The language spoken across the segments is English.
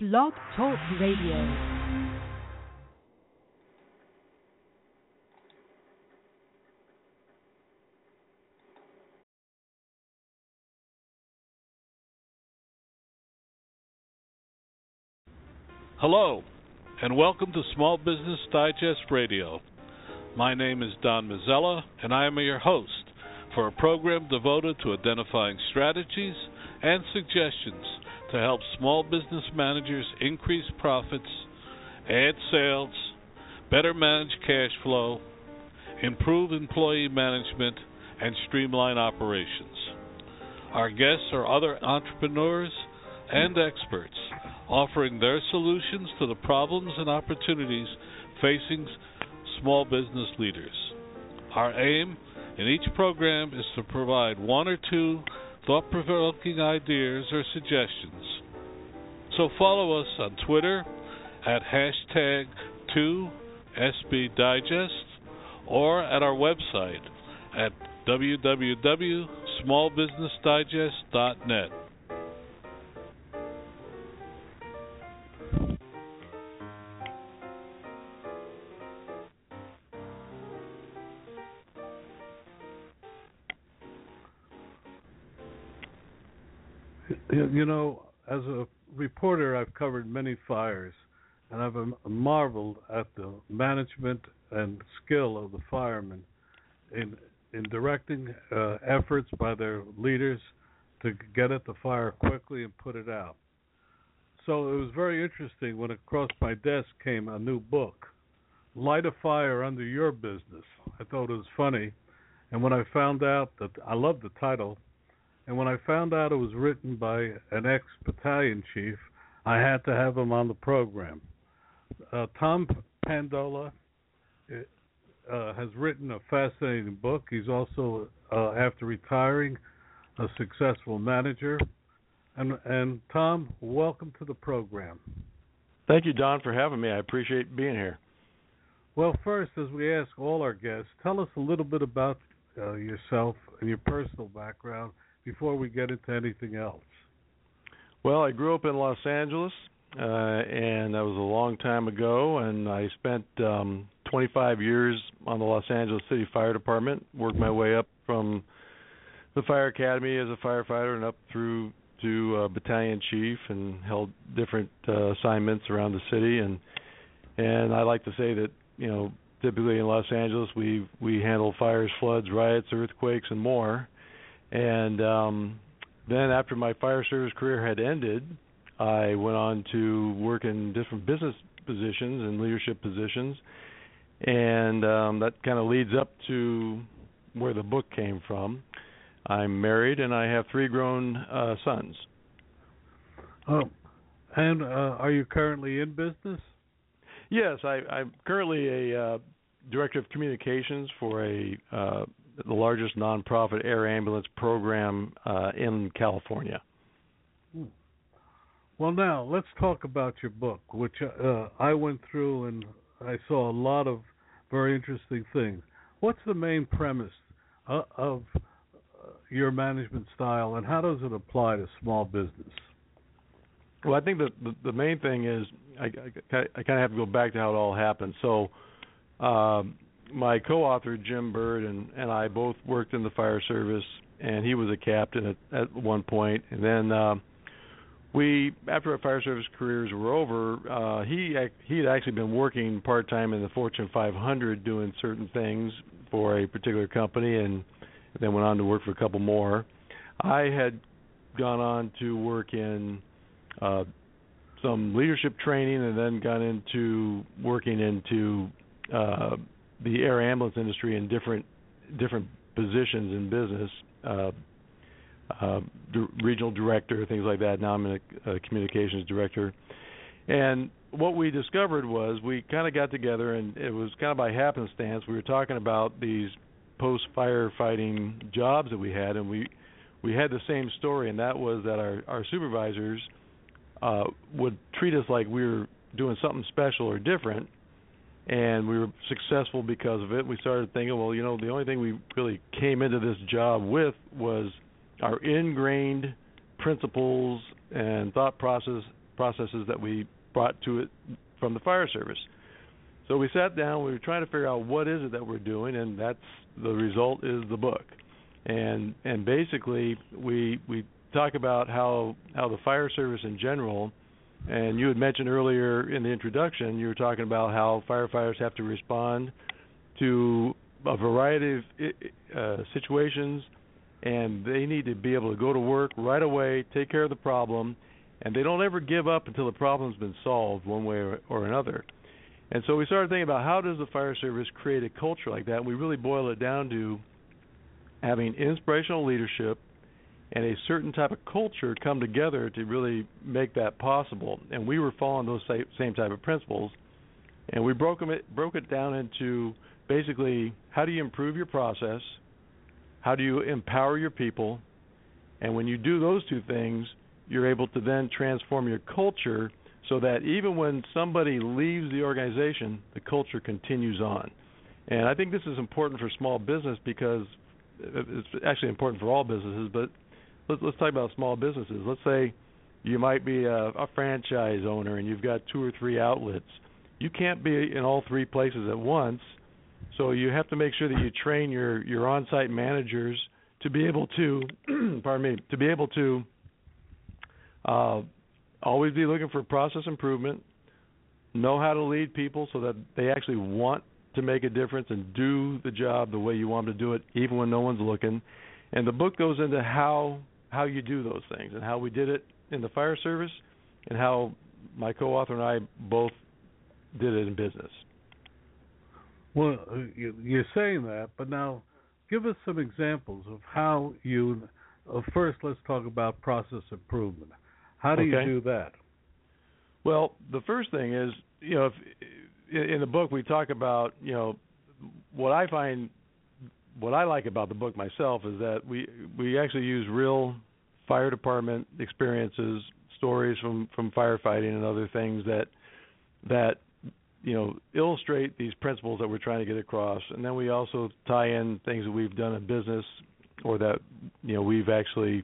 Blog Talk Radio. Hello, and welcome to Small Business Digest Radio. My name is Don Mazzella, and I am your host for a program devoted to identifying strategies and suggestions to help small business managers increase profits, add sales, better manage cash flow, improve employee management, and streamline operations. Our guests are other entrepreneurs and experts offering their solutions to the problems and opportunities facing small business leaders. Our aim in each program is to provide one or two thought provoking ideas or suggestions. So follow us on Twitter at hashtag 2SBDigest or at our website at www.smallbusinessdigest.net. You know, as a reporter, I've covered many fires, and I've marveled at the management and skill of the firemen in in directing uh, efforts by their leaders to get at the fire quickly and put it out. So it was very interesting when across my desk came a new book, Light a Fire Under Your Business. I thought it was funny, and when I found out that I loved the title, and when I found out it was written by an ex battalion chief, I had to have him on the program. Uh, Tom Pandola uh, has written a fascinating book. He's also, uh, after retiring, a successful manager. And, and Tom, welcome to the program. Thank you, Don, for having me. I appreciate being here. Well, first, as we ask all our guests, tell us a little bit about uh, yourself and your personal background before we get into anything else? Well, I grew up in Los Angeles, uh, and that was a long time ago. And I spent um, 25 years on the Los Angeles City Fire Department. Worked my way up from the fire academy as a firefighter and up through to uh, battalion chief, and held different uh, assignments around the city. And and I like to say that you know typically in Los Angeles we we handle fires, floods, riots, earthquakes, and more. And um, then after my fire service career had ended, I went on to work in different business positions and leadership positions, and um, that kind of leads up to where the book came from. I'm married and I have three grown uh, sons. Oh, and uh, are you currently in business? Yes, I, I'm currently a uh, director of communications for a uh, the largest nonprofit air ambulance program uh, in California. Hmm. Well, now let's talk about your book, which uh, I went through and I saw a lot of very interesting things. What's the main premise uh, of uh, your management style, and how does it apply to small business? Well, I think the the, the main thing is I, I, I kind of have to go back to how it all happened. So. Um, my co-author Jim Bird and and I both worked in the fire service, and he was a captain at at one point, and then. Uh, we after our fire service careers were over, uh, he he had actually been working part time in the Fortune 500 doing certain things for a particular company, and then went on to work for a couple more. I had gone on to work in uh, some leadership training, and then gone into working into uh, the air ambulance industry in different different positions in business, uh, uh, regional director, things like that. Now I'm a, a communications director, and what we discovered was we kind of got together, and it was kind of by happenstance. We were talking about these post firefighting jobs that we had, and we we had the same story, and that was that our our supervisors uh, would treat us like we were doing something special or different and we were successful because of it. We started thinking, well, you know, the only thing we really came into this job with was our ingrained principles and thought process processes that we brought to it from the fire service. So we sat down. We were trying to figure out what is it that we're doing, and that's the result is the book. And and basically we we talk about how how the fire service in general. And you had mentioned earlier in the introduction, you were talking about how firefighters have to respond to a variety of uh, situations, and they need to be able to go to work right away, take care of the problem, and they don't ever give up until the problem's been solved one way or, or another. And so we started thinking about how does the fire service create a culture like that? And we really boil it down to having inspirational leadership and a certain type of culture come together to really make that possible. And we were following those same type of principles, and we broke it broke it down into basically how do you improve your process, how do you empower your people, and when you do those two things, you're able to then transform your culture so that even when somebody leaves the organization, the culture continues on. And I think this is important for small business because uh, it's actually important for all businesses, but let's let's talk about small businesses. Let's say you might be a, a franchise owner and you've got two or three outlets. You can't be in all three places at once, so you have to make sure that you train your your on-site managers to be able to, pardon me, to be able to uh, always be looking for process improvement, know how to lead people so that they actually want to make a difference and do the job the way you want them to do it, even when no one's looking. And the book goes into how how you do those things and how we did it in the fire service and how my co-author and I both did it in business. Well, you're saying that, but now give us some examples of how you. Uh, first, let's talk about process improvement. How do okay. you do that? Well, the first thing is, you know, if, in the book we talk about, you know, what I find what I like about the book myself is that we we actually use real fire department experiences, stories from from firefighting and other things that that you know illustrate these principles that we're trying to get across, and then we also tie in things that we've done in business or that you know we've actually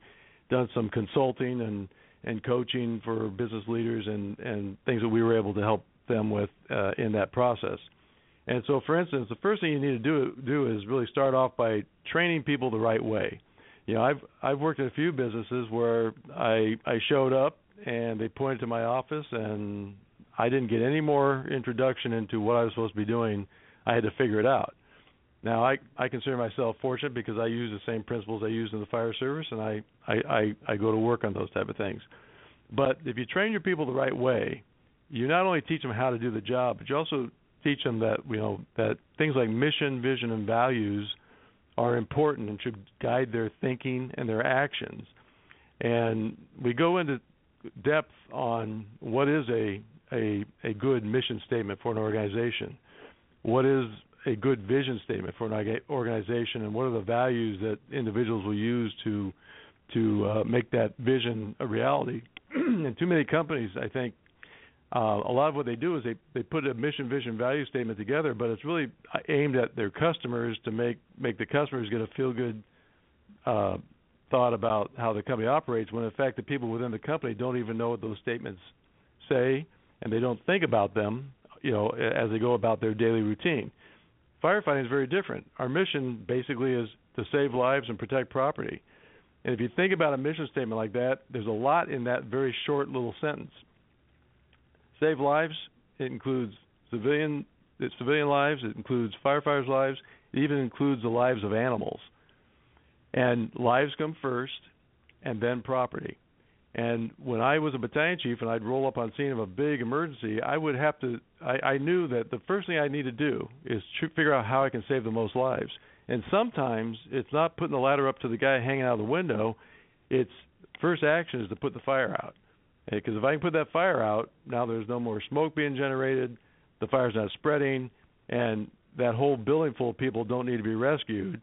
done some consulting and and coaching for business leaders and and things that we were able to help them with uh, in that process. And so, for instance, the first thing you need to do do is really start off by training people the right way. You know, I've I've worked in a few businesses where I I showed up and they pointed to my office and I didn't get any more introduction into what I was supposed to be doing. I had to figure it out. Now I I consider myself fortunate because I use the same principles I use in the fire service and I I I, I go to work on those type of things. But if you train your people the right way, you not only teach them how to do the job, but you also teach them that you know that things like mission, vision, and values are important and should guide their thinking and their actions. And we go into depth on what is a a, a good mission statement for an organization, what is a good vision statement for an organization, and what are the values that individuals will use to to uh, make that vision a reality. and too many companies, I think, uh, a lot of what they do is they they put a mission, vision, value statement together, but it's really aimed at their customers to make make the customers get a feel good uh, thought about how the company operates. When in fact the people within the company don't even know what those statements say, and they don't think about them, you know, as they go about their daily routine. Firefighting is very different. Our mission basically is to save lives and protect property. And if you think about a mission statement like that, there's a lot in that very short little sentence save lives. It includes civilian civilian lives. It includes firefighters' lives. It even includes the lives of animals. And lives come first, and then property. And when I was a battalion chief and I'd roll up on scene of a big emergency, I would have to. I, I knew that the first thing I need to do is to figure out how I can save the most lives. And sometimes it's not putting the ladder up to the guy hanging out of the window. It's first action is to put the fire out. Because if I can put that fire out, now there's no more smoke being generated, the fire's not spreading, and that whole building full of people don't need to be rescued.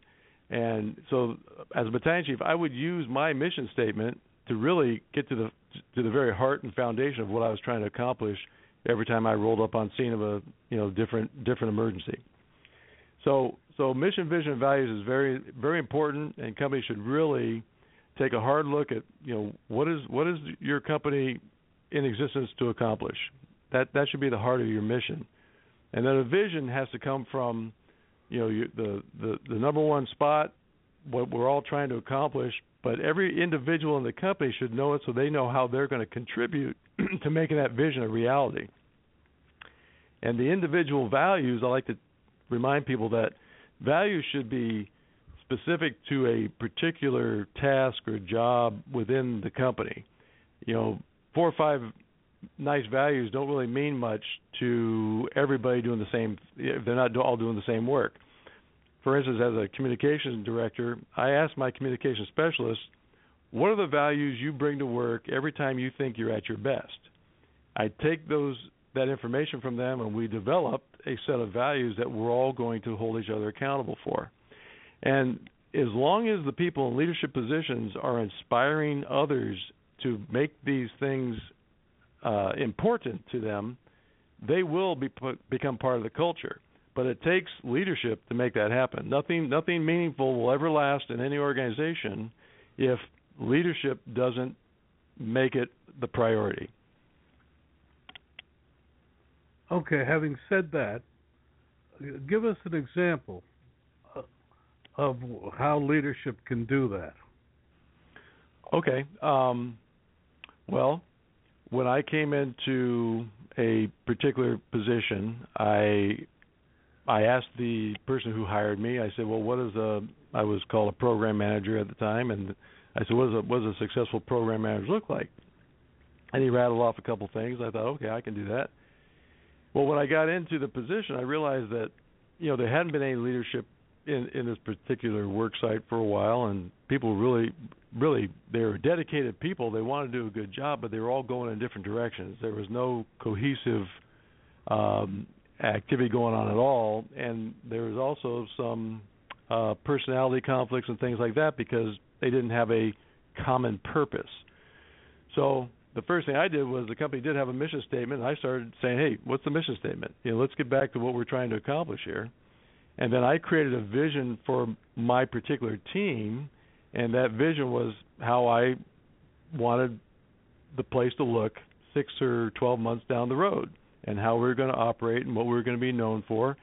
And so, as a battalion chief, I would use my mission statement to really get to the to the very heart and foundation of what I was trying to accomplish every time I rolled up on scene of a you know different different emergency. So so mission, vision, and values is very very important, and companies should really take a hard look at you know what is what is your company in existence to accomplish. That that should be the heart of your mission. And then a vision has to come from, you know, you, the the the number one spot, what we're all trying to accomplish. But every individual in the company should know it, so they know how they're going to contribute to making that vision a reality. And the individual values, I like to remind people that values should be specific to a particular task or job within the company. You know, four or five nice values don't really mean much to everybody doing the same if they're not all doing the same work. For instance, as a communications director, I ask my communication specialist, what are the values you bring to work every time you think you're at your best? I take those that information from them and we develop a set of values that we're all going to hold each other accountable for. And as long as the people in leadership positions are inspiring others to make these things uh, important to them, they will be put, become part of the culture. But it takes leadership to make that happen. Nothing, nothing meaningful will ever last in any organization if leadership doesn't make it the priority. Okay, having said that, give us an example of how leadership can do that. Okay. Um, well, when I came into a particular position, I I asked the person who hired me. I said, "Well, what is a?" I was called a program manager at the time, and I said, "What does a what does a successful program manager look like?" And he rattled off a couple things. I thought, "Okay, I can do that." Well, when I got into the position, I realized that you know there hadn't been any leadership in in this particular work site for a while, and people really, really, they were dedicated people. They wanted to do a good job, but they were all going in different directions. There was no cohesive um, activity going on at all, and there was also some uh, personality conflicts and things like that because they didn't have a common purpose. So the first thing I did was the company did have a mission statement. And I started saying, "Hey, what's the mission statement? You know, let's get back to what we're trying to accomplish here." And then I created a vision for my particular team, and that vision was how I wanted the place to look six or 12 months down the road, and how we were going to operate and what we were going to be known for.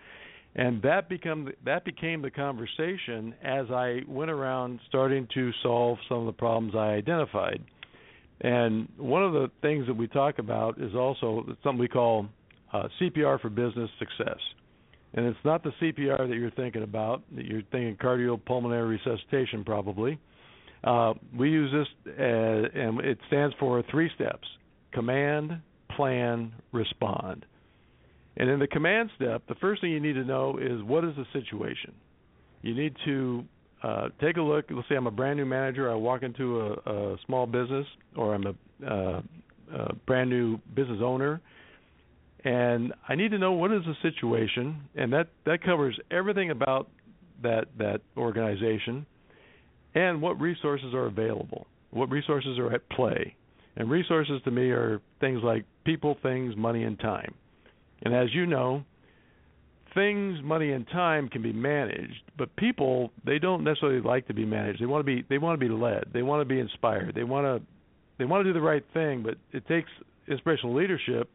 And that become that became the conversation as I went around starting to solve some of the problems I identified. And one of the things that we talk about is also something we call uh, CPR for business success and it's not the CPR that you're thinking about. You're thinking cardiopulmonary resuscitation, probably. Uh, we use this, as, and it stands for three steps: command, plan, respond. And in the command step, the first thing you need to know is what is the situation. You need to uh, take a look. Let's say I'm a brand new manager. I walk into a, a small business, or I'm a, uh, a brand new business owner and I need to know what is the situation, and that that covers everything about that that organization, and what resources are available, what resources are at play, and resources to me are things like people, things, money, and time. And as you know, things, money, and time can be managed, but people they don't necessarily like to be managed. They want to be they want to be led. They want to be inspired. They want to they want to do the right thing, but it takes inspirational leadership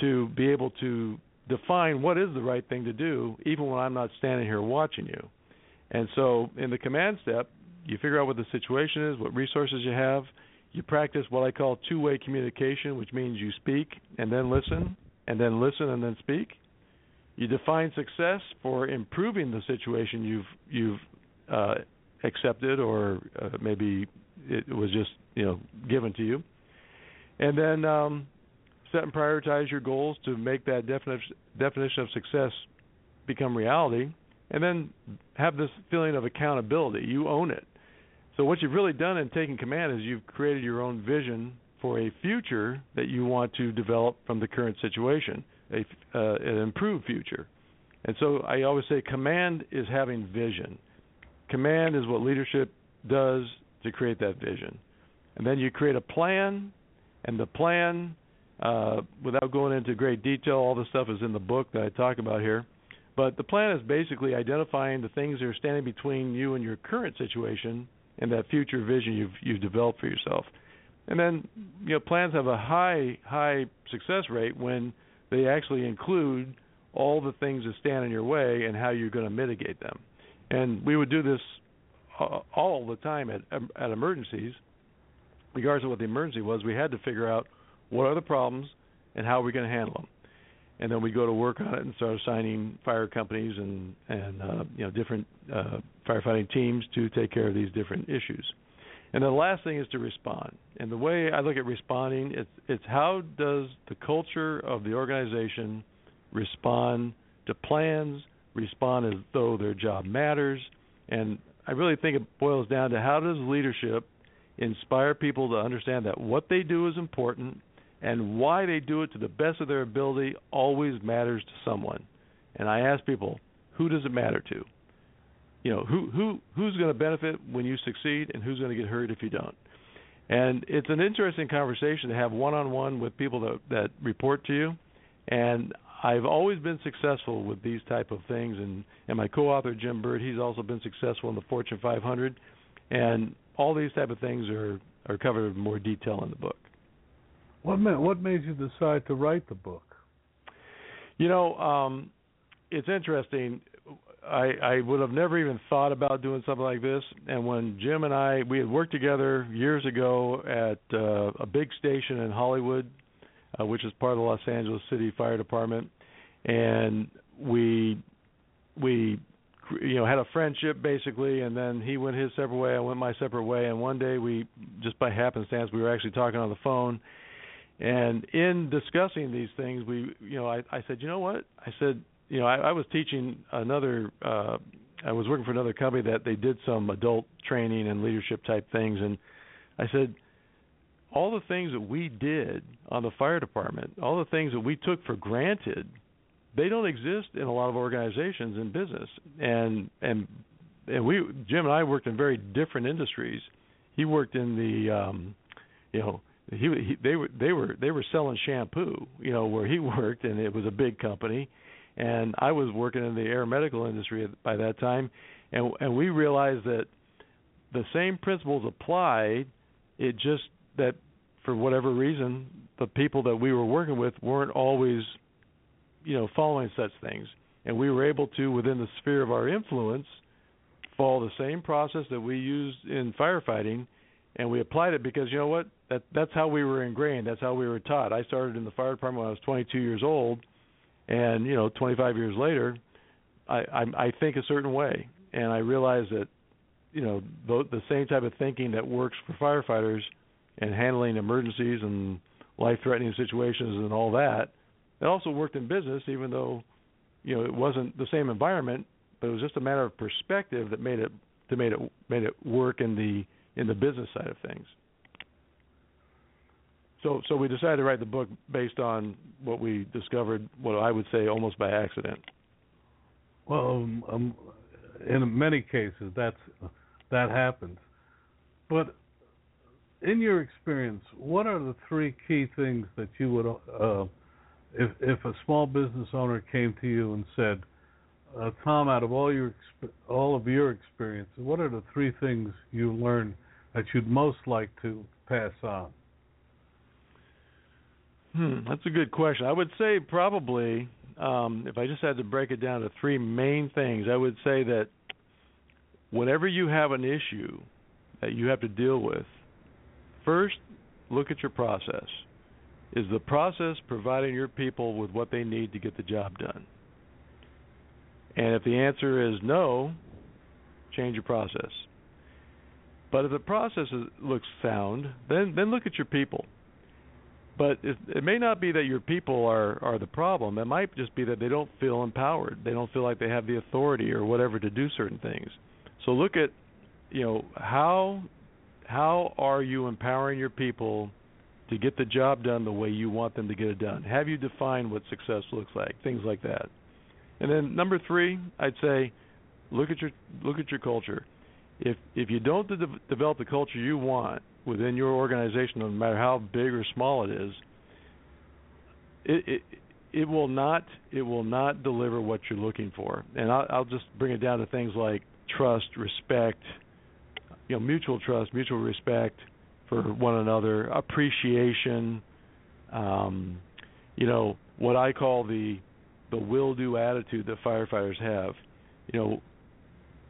to be able to define what is the right thing to do, even when I'm not standing here watching you. And so, in the command step, you figure out what the situation is, what resources you have. You practice what I call two way communication, which means you speak and then listen, and then listen and then speak. You define success for improving the situation you've you've uh, accepted, or uh, maybe it was just you know given to you. And then um, set and prioritize your goals to make that definition definition of success become reality, and then have this feeling of accountability. You own it. So what you've really done in taking command is you've created your own vision for a future that you want to develop from the current situation, a, uh, an improved future. And so I always say command is having vision. Command is what leadership does to create that vision. And then you create a plan, and the plan uh, without going into great detail, all the stuff is in the book that I talk about here. But the plan is basically identifying the things that are standing between you and your current situation and that future vision you've you've developed for yourself. And then you know plans have a high high success rate when they actually include all the things that stand in your way and how you're going to mitigate them. And we would do this uh, all the time at at emergencies, regardless of what the emergency was. We had to figure out what are the problems and how are we going to handle them. And then we go to work on it and start assigning fire companies and and uh, you know different uh, firefighting teams to take care of these different issues. And the last thing is to respond. And the way I look at responding, it's it's how does the culture of the organization respond to plans, respond as though their job matters, and I really think it boils down to how does leadership inspire people to understand that what they do is important and why they do it to the best of their ability always matters to someone. And I ask people, who does it matter to? You know, who who who's going to benefit when you succeed and who's going to get hurt if you don't? And it's an interesting conversation to have one-on-one with people that that report to you. And I've always been successful with these type of things, and and my co-author Jim Bird, he's also been successful in the Fortune 500, and all these type of things are are covered in more detail in the book. What made what made you decide to write the book? You know, um, it's interesting. I, I would have never even thought about doing something like this. And when Jim and I we had worked together years ago at uh, a big station in Hollywood uh, which is part of the Los Angeles City Fire Department, and we we you know had a friendship basically, and then he went his separate way, I went my separate way, and one day we just by happenstance we were actually talking on the phone, and in discussing these things, we you know I, I said you know what I said you know I, I was teaching another. uh I was working for another company that they did some adult training and leadership type things and I said all the things that we did on the fire department, all the things that we took for granted, they don't exist in a lot of organizations in business. And and and we Jim and I worked in very different industries. He worked in the um you know he, he they were they were they were selling shampoo, you know, where he worked and it was a big company. And I was working in the air medical industry by that time and and we realized that the same principles applied. It just that for whatever reason the people that we were working with weren't always you know following such things. And we were able to within the sphere of our influence follow the same process that we used in firefighting and we applied it because you know what that that's how we were ingrained that's how we were taught i started in the fire department when i was 22 years old and you know 25 years later i i, I think a certain way and i realized that you know the, the same type of thinking that works for firefighters and handling emergencies and life-threatening situations and all that. It also worked in business, even though you know it wasn't the same environment, but it was just a matter of perspective that made it to made it made it work in the in the business side of things. So so we decided to write the book based on what we discovered, what I would say almost by accident. Well, um, um, in many cases that's that happens, but in your experience, what are the three key things that you would, uh, if if a small business owner came to you and said, uh, Tom, out of all your all of your experience, what are the three things you learned that you'd most like to pass on? Hmm, that's a good question. I would say probably, um, if I just had to break it down to three main things, I would say that whenever you have an issue that you have to deal with, First, look at your process. Is the process providing your people with what they need to get the job done? And if the answer is no, change your process. But if the process is, looks sound, then then look at your people. But it, it may not be that your people are are the problem. It might just be that they don't feel empowered. They don't feel like they have the authority or whatever to do certain things. So look at you know how how are you empowering your people to get the job done the way you want them to get it done? Have you defined what success looks like? Things like that. And then number 3, I'd say look at your look at your culture. If if you don't de- develop the culture you want within your organization no matter how big or small it is, it it it will not it will not deliver what you're looking for. And I'll, I'll just bring it down to things like trust, respect, you know mutual trust, mutual respect, for one another, appreciation, um, you know, what I call the the will do attitude that firefighters have. You know,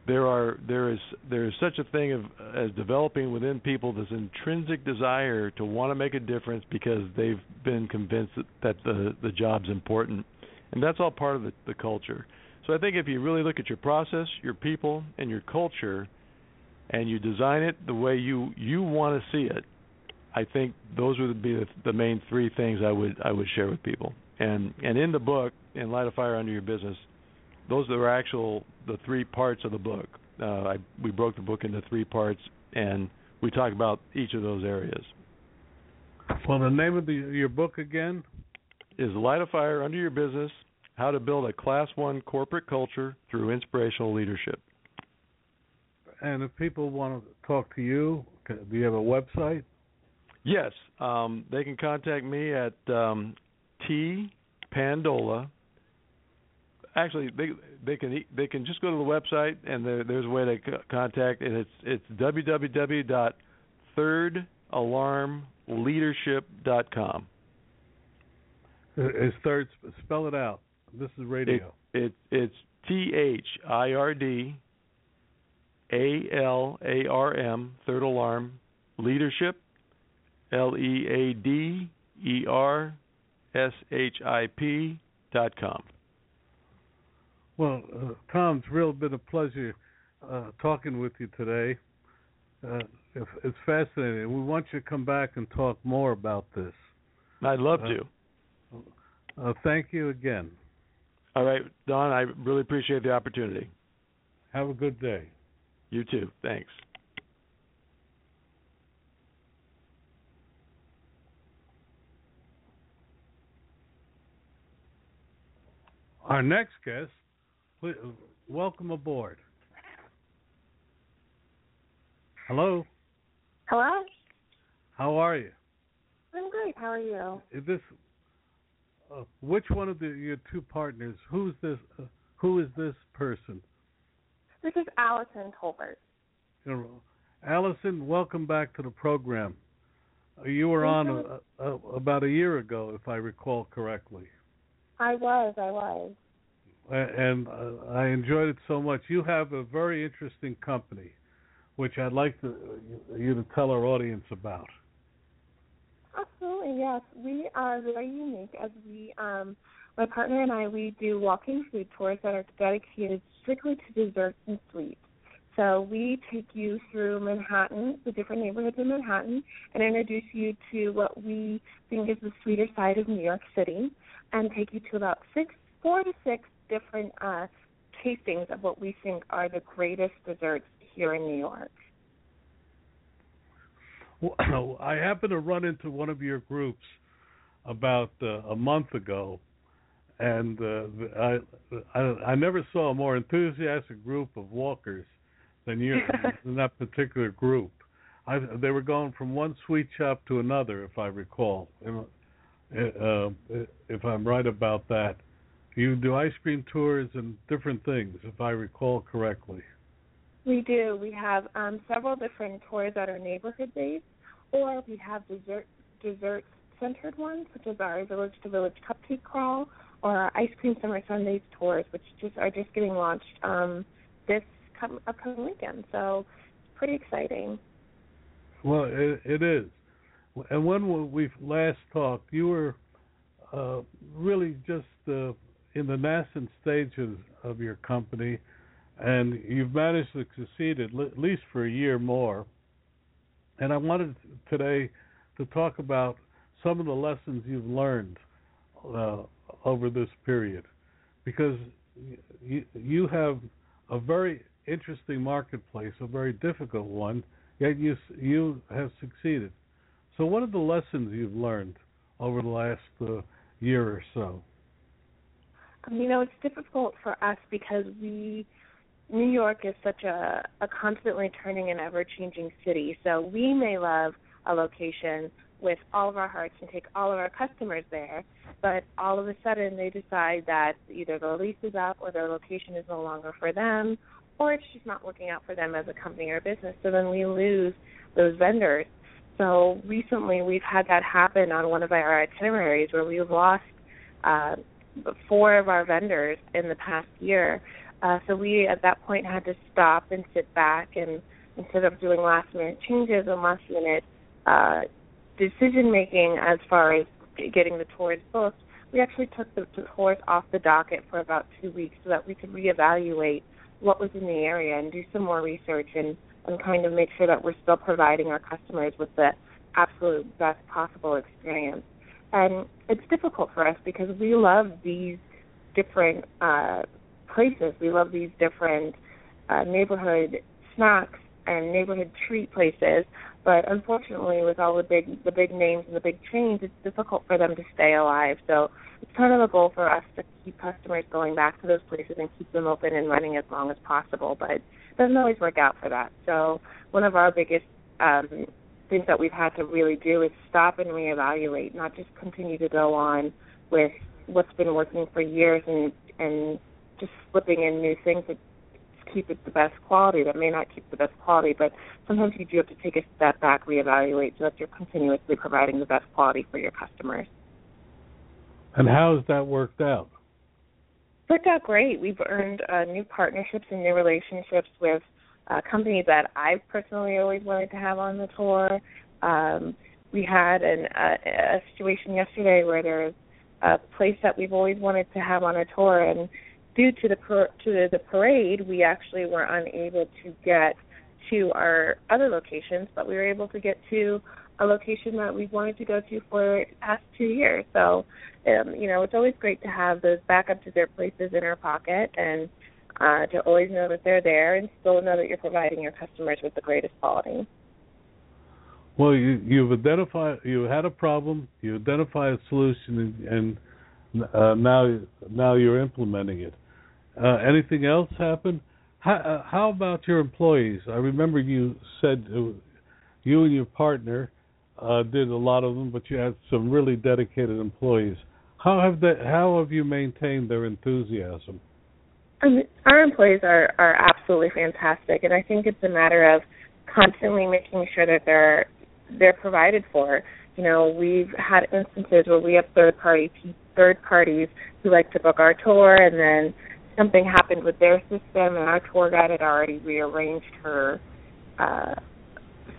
there are there is there is such a thing of as developing within people this intrinsic desire to want to make a difference because they've been convinced that, that the the job's important, and that's all part of the, the culture. So I think if you really look at your process, your people, and your culture, and you design it the way you you want to see it, I think those would be the, the main three things I would I would share with people. And and in the book, in Light a Fire Under Your Business, those are actual the three parts of the book. Uh, I, we broke the book into three parts, and we talk about each of those areas. Well, the name of the, your book again is Light a Fire Under Your Business: How to Build a Class One Corporate Culture Through Inspirational Leadership. And if people want to talk to you, do you have a website? Yes, um, they can contact me at um, T Pandola. Actually, they they can they can just go to the website and there, there's a way to c- contact and it's it's www.thirdalarmleadership.com. Is third uh, spell it out. This is radio. It, it it's T H I R D A L A R M Third Alarm Leadership L E A D E R S H I P dot com. Well, uh, Tom, it's real been a pleasure uh, talking with you today. Uh, it's, it's, fascinating. We want you to come back and talk more about this. I'd love to. Uh, thank you again. All right, Don. I really appreciate the opportunity. Have a good day. You too. Thanks. Our next guest, welcome aboard. Hello. Hello. How are you? I'm great. How are you? Is this uh, which one of the, your two partners? Who's this? Uh, who is this person? This is Allison Tolbert. Allison, welcome back to the program. Uh, you were on a, a, about a year ago, if I recall correctly. I was, I was. And uh, I enjoyed it so much. You have a very interesting company, which I'd like to, you to tell our audience about. Absolutely, yes. We are very unique as we, um, my partner and I, we do walking food tours that are dedicated strictly to desserts and sweets. So we take you through Manhattan, the different neighborhoods in Manhattan, and introduce you to what we think is the sweeter side of New York City and take you to about six, four to six different uh, tastings of what we think are the greatest desserts here in New York. Well, I happened to run into one of your groups about uh, a month ago, and uh, I, I I never saw a more enthusiastic group of walkers than you in that particular group. I, they were going from one sweet shop to another, if I recall. Uh, if I'm right about that. You do ice cream tours and different things, if I recall correctly. We do. We have um, several different tours that are neighborhood based, or we have dessert dessert centered ones, such as our village to village cupcake crawl, or our ice cream summer Sundays tours, which just are just getting launched um, this come, upcoming weekend. So it's pretty exciting. Well, it, it is. And when we last talked, you were uh, really just uh, in the nascent stages of your company, and you've managed to succeed at least for a year more. And I wanted today to talk about some of the lessons you've learned uh, over this period, because you you have a very interesting marketplace, a very difficult one, yet you you have succeeded. So, what are the lessons you've learned over the last uh, year or so? You know, it's difficult for us because we, New York is such a, a constantly turning and ever changing city. So we may love a location with all of our hearts and take all of our customers there, but all of a sudden they decide that either the lease is up or their location is no longer for them, or it's just not working out for them as a company or business. So then we lose those vendors So recently we've had that happen on one of our itineraries where we've lost uh, four of our vendors in the past year. Uh, so we at that point had to stop and sit back and instead of doing last minute changes and last minute uh, decision making as far as getting the tours booked, we actually took the, tours off the docket for about two weeks so that we could reevaluate what was in the area and do some more research and and kind of make sure that we're still providing our customers with the absolute best possible experience. And it's difficult for us because we love these different uh, places. We love these different uh, neighborhood snacks and neighborhood treat places. But unfortunately, with all the big the big names and the big chains, it's difficult for them to stay alive. So it's kind of a goal for us to keep customers going back to those places and keep them open and running as long as possible. But it doesn't always work out for that. So one of our biggest um, things that we've had to really do is stop and reevaluate, not just continue to go on with what's been working for years and and just slipping in new things that keep it the best quality that may not keep the best quality, but sometimes you do have to take a step back, reevaluate so that you're continuously providing the best quality for your customers. And how has that worked out? worked out great. We've earned uh, new partnerships and new relationships with uh, companies that I personally always wanted to have on the tour. Um, we had an, uh, a situation yesterday where there's a place that we've always wanted to have on a tour, and due to the par- to the parade, we actually were unable to get to our other locations, but we were able to get to a location that we've wanted to go to for the past two years. So, um, you know, it's always great to have those backup to their places in our pocket and uh, to always know that they're there and still know that you're providing your customers with the greatest quality. Well, you, you've identified you had a problem, you identify a solution, and, and uh, now now you're implementing it. Uh, anything else happen? How, uh, how about your employees? I remember you said uh, you and your partner uh, did a lot of them, but you had some really dedicated employees. How have they, how have you maintained their enthusiasm? I mean, our employees are are absolutely fantastic, and I think it's a matter of constantly making sure that they're they're provided for. You know, we've had instances where we have third party third parties who like to book our tour, and then something happened with their system, and our tour guide had already rearranged her uh,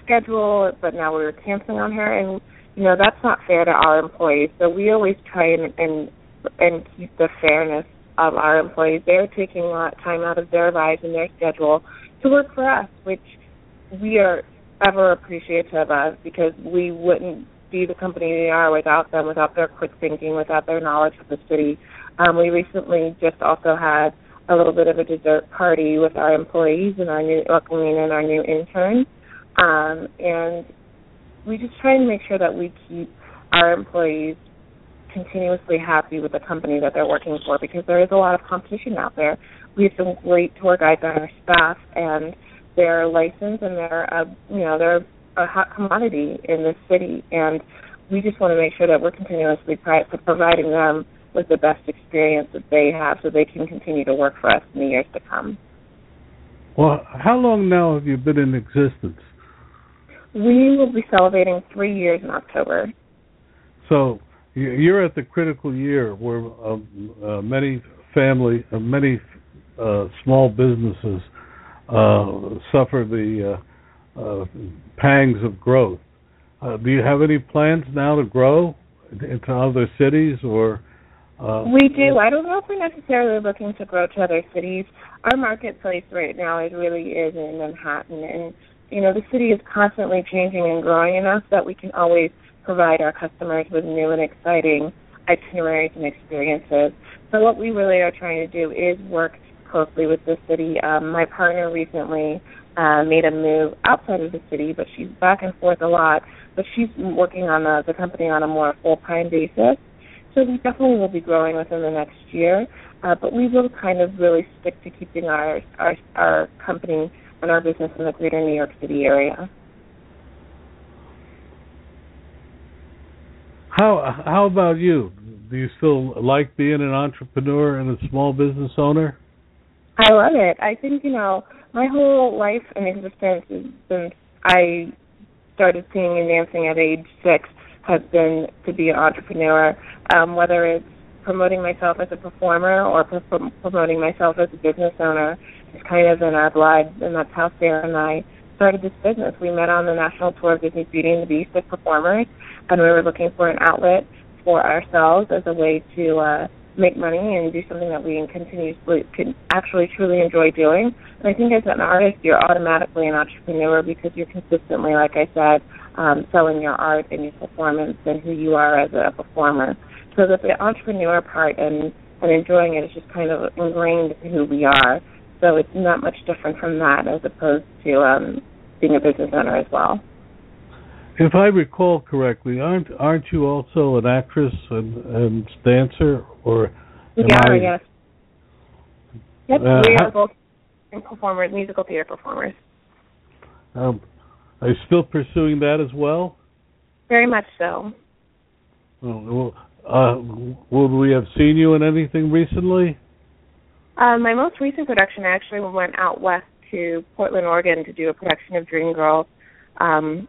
schedule, but now we were canceling on her, and you know that's not fair to our employees. So we always try and and and keep the fairness of our employees. They're taking a lot of time out of their lives and their schedule to work for us, which we are ever appreciative of because we wouldn't be the company we are without them, without their quick thinking, without their knowledge of the city. Um, we recently just also had a little bit of a dessert party with our employees and our new welcoming and our new intern. Um, and we just try and make sure that we keep our employees continuously happy with the company that they're working for because there is a lot of competition out there. We have some great tour guides on our staff and they're licensed and they're a uh, you know, they're a uh, hot commodity in this city and we just want to make sure that we're continuously providing them with the best experience that they have so they can continue to work for us in the years to come. Well, how long now have you been in existence? We will be celebrating three years in October. So you're at the critical year where uh, uh, many family, uh, many uh, small businesses uh, suffer the uh, pangs of growth. do you have any plans now to grow into other cities or? we do. I don't know if we're necessarily looking to grow to other cities. Our marketplace right now is really is in Manhattan, and you know, the city is constantly changing and growing enough that we can always provide our customers with new and exciting itineraries and experiences. So what we really are trying to do is work closely with the city. Um, my partner recently uh, made a move outside of the city, but she's back and forth a lot. But she's working on the, the company on a more full-time basis. So we definitely will be growing within the next year. Uh, but we will kind of really stick to keeping our our, our company and our business in the greater New York City area. How how about you? Do you still like being an entrepreneur and a small business owner? I love it. I think you know my whole life and existence since I started singing and dancing at age six has been to be an entrepreneur, um, whether it's promoting myself as a performer or pro- promoting myself as a business owner. It's kind of in our blood, and that's how Sarah and I started this business. We met on the national tour of Disney's Beauty and the Beast as performers, and we were looking for an outlet for ourselves as a way to uh, make money and do something that we continuously can actually truly enjoy doing. And I think as an artist, you're automatically an entrepreneur because you're consistently, like I said, um, selling your art and your performance and who you are as a performer. So that the entrepreneur part and and enjoying it is just kind of ingrained in who we are. So it's not much different from that as opposed to um, being a business owner as well. If I recall correctly, aren't aren't you also an actress and, and dancer, or we are? I... Yes. Yep, uh, we are both performers, musical theater performers. Um, are you still pursuing that as well? Very much so. Oh, well, uh, would we have seen you in anything recently? Uh, my most recent production I actually went out west to Portland, Oregon, to do a production of Dreamgirls. Um,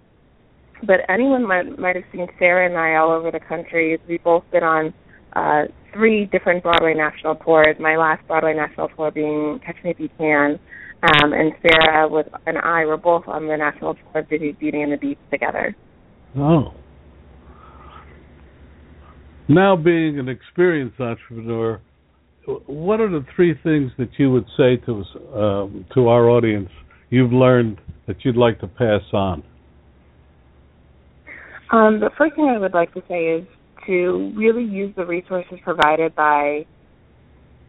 but anyone might might have seen Sarah and I all over the country. We've both been on uh, three different Broadway national tours. My last Broadway national tour being Catch Me If You Can, um, and Sarah was and I were both on the national tour of Disney Beauty and the Beast together. Oh. Now, being an experienced entrepreneur, what are the three things that you would say to us, um, to our audience you've learned that you'd like to pass on? Um, the first thing I would like to say is to really use the resources provided by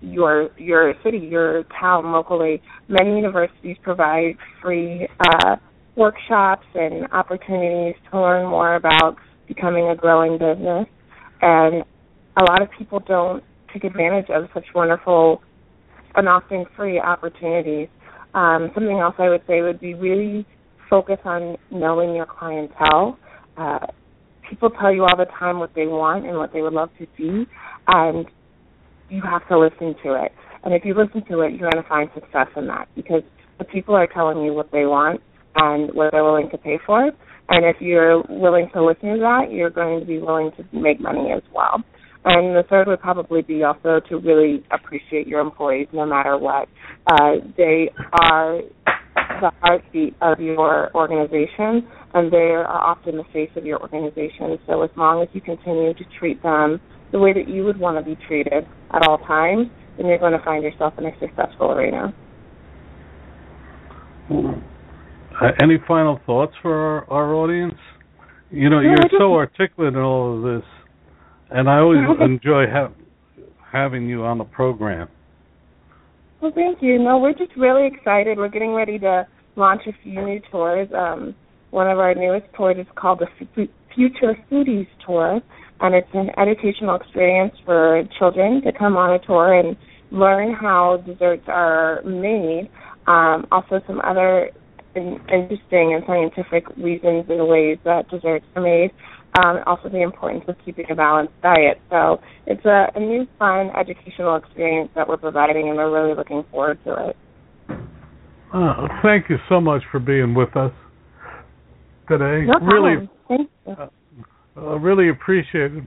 your your city, your town locally. Many universities provide free uh, workshops and opportunities to learn more about becoming a growing business, and a lot of people don't take advantage of such wonderful and often free opportunities. Um, something else I would say would be really focus on knowing your clientele uh, people tell you all the time what they want and what they would love to see, and you have to listen to it. And if you listen to it, you're going to find success in that because the people are telling you what they want and what they're willing to pay for. And if you're willing to listen to that, you're going to be willing to make money as well. And the third would probably be also to really appreciate your employees no matter what. Uh, they are the heartbeat of your organization, and they are often the face of your organization. So as long as you continue to treat them the way that you would want to be treated at all times, then you're going to find yourself in a successful arena. Uh, any final thoughts for our, our audience? You know, you're so articulate in all of this, and I always enjoy ha- having you on the program. Well, thank you. No, we're just really excited. We're getting ready to launch a few new tours. Um, one of our newest tours is called the Future Foodies Tour, and it's an educational experience for children to come on a tour and learn how desserts are made. Um, also, some other interesting and scientific reasons and ways that desserts are made um, also the importance of keeping a balanced diet. So it's a, a new, fun educational experience that we're providing, and we're really looking forward to it. Uh, thank you so much for being with us today. No really. Uh, uh, really appreciate it,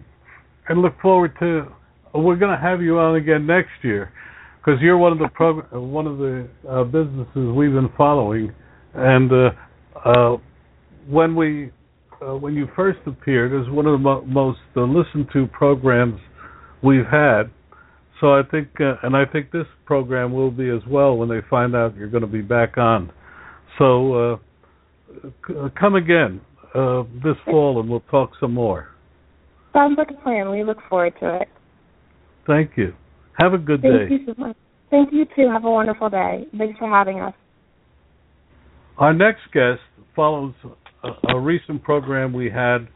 and look forward to. Uh, we're going to have you on again next year because you're one of the prog- uh, one of the uh, businesses we've been following, and when we uh, when you first appeared as one of the mo- most uh, listened to programs we've had. So I think, uh, and I think this program will be as well when they find out you're going to be back on. So uh, uh, come again uh, this fall, and we'll talk some more. Sounds like a plan. We look forward to it. Thank you. Have a good Thank day. Thank you so much. Thank you too. Have a wonderful day. Thanks for having us. Our next guest follows a, a recent program we had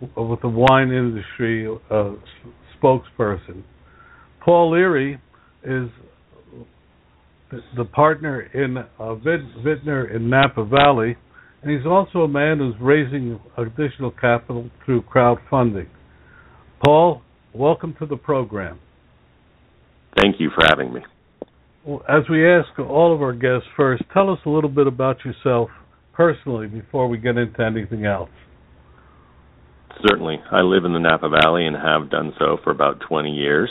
with the wine industry uh, spokesperson. Paul Leary is the partner in uh, Vintner in Napa Valley, and he's also a man who's raising additional capital through crowdfunding. Paul, welcome to the program. Thank you for having me. As we ask all of our guests first, tell us a little bit about yourself personally before we get into anything else? Certainly. I live in the Napa Valley and have done so for about 20 years.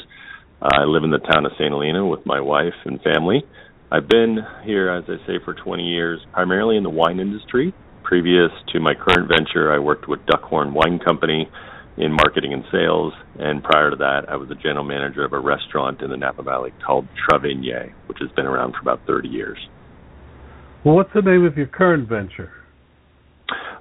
I live in the town of St. Helena with my wife and family. I've been here, as I say, for 20 years, primarily in the wine industry. Previous to my current venture, I worked with Duckhorn Wine Company in marketing and sales, and prior to that, I was the general manager of a restaurant in the Napa Valley called Tra Vigne, which has been around for about 30 years. Well, what's the name of your current venture?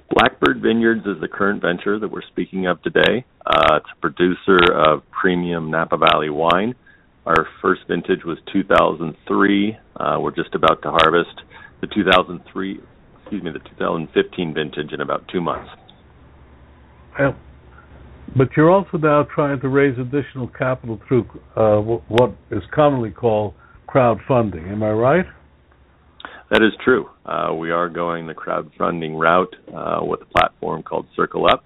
Blackbird Vineyards is the current venture that we're speaking of today. Uh, it's a producer of premium Napa Valley wine. Our first vintage was 2003. Uh, we're just about to harvest the 2003, excuse me, the 2015 vintage in about two months. Well, but you're also now trying to raise additional capital through uh, what is commonly called crowdfunding. Am I right? That is true. Uh, we are going the crowdfunding route uh, with a platform called CircleUp,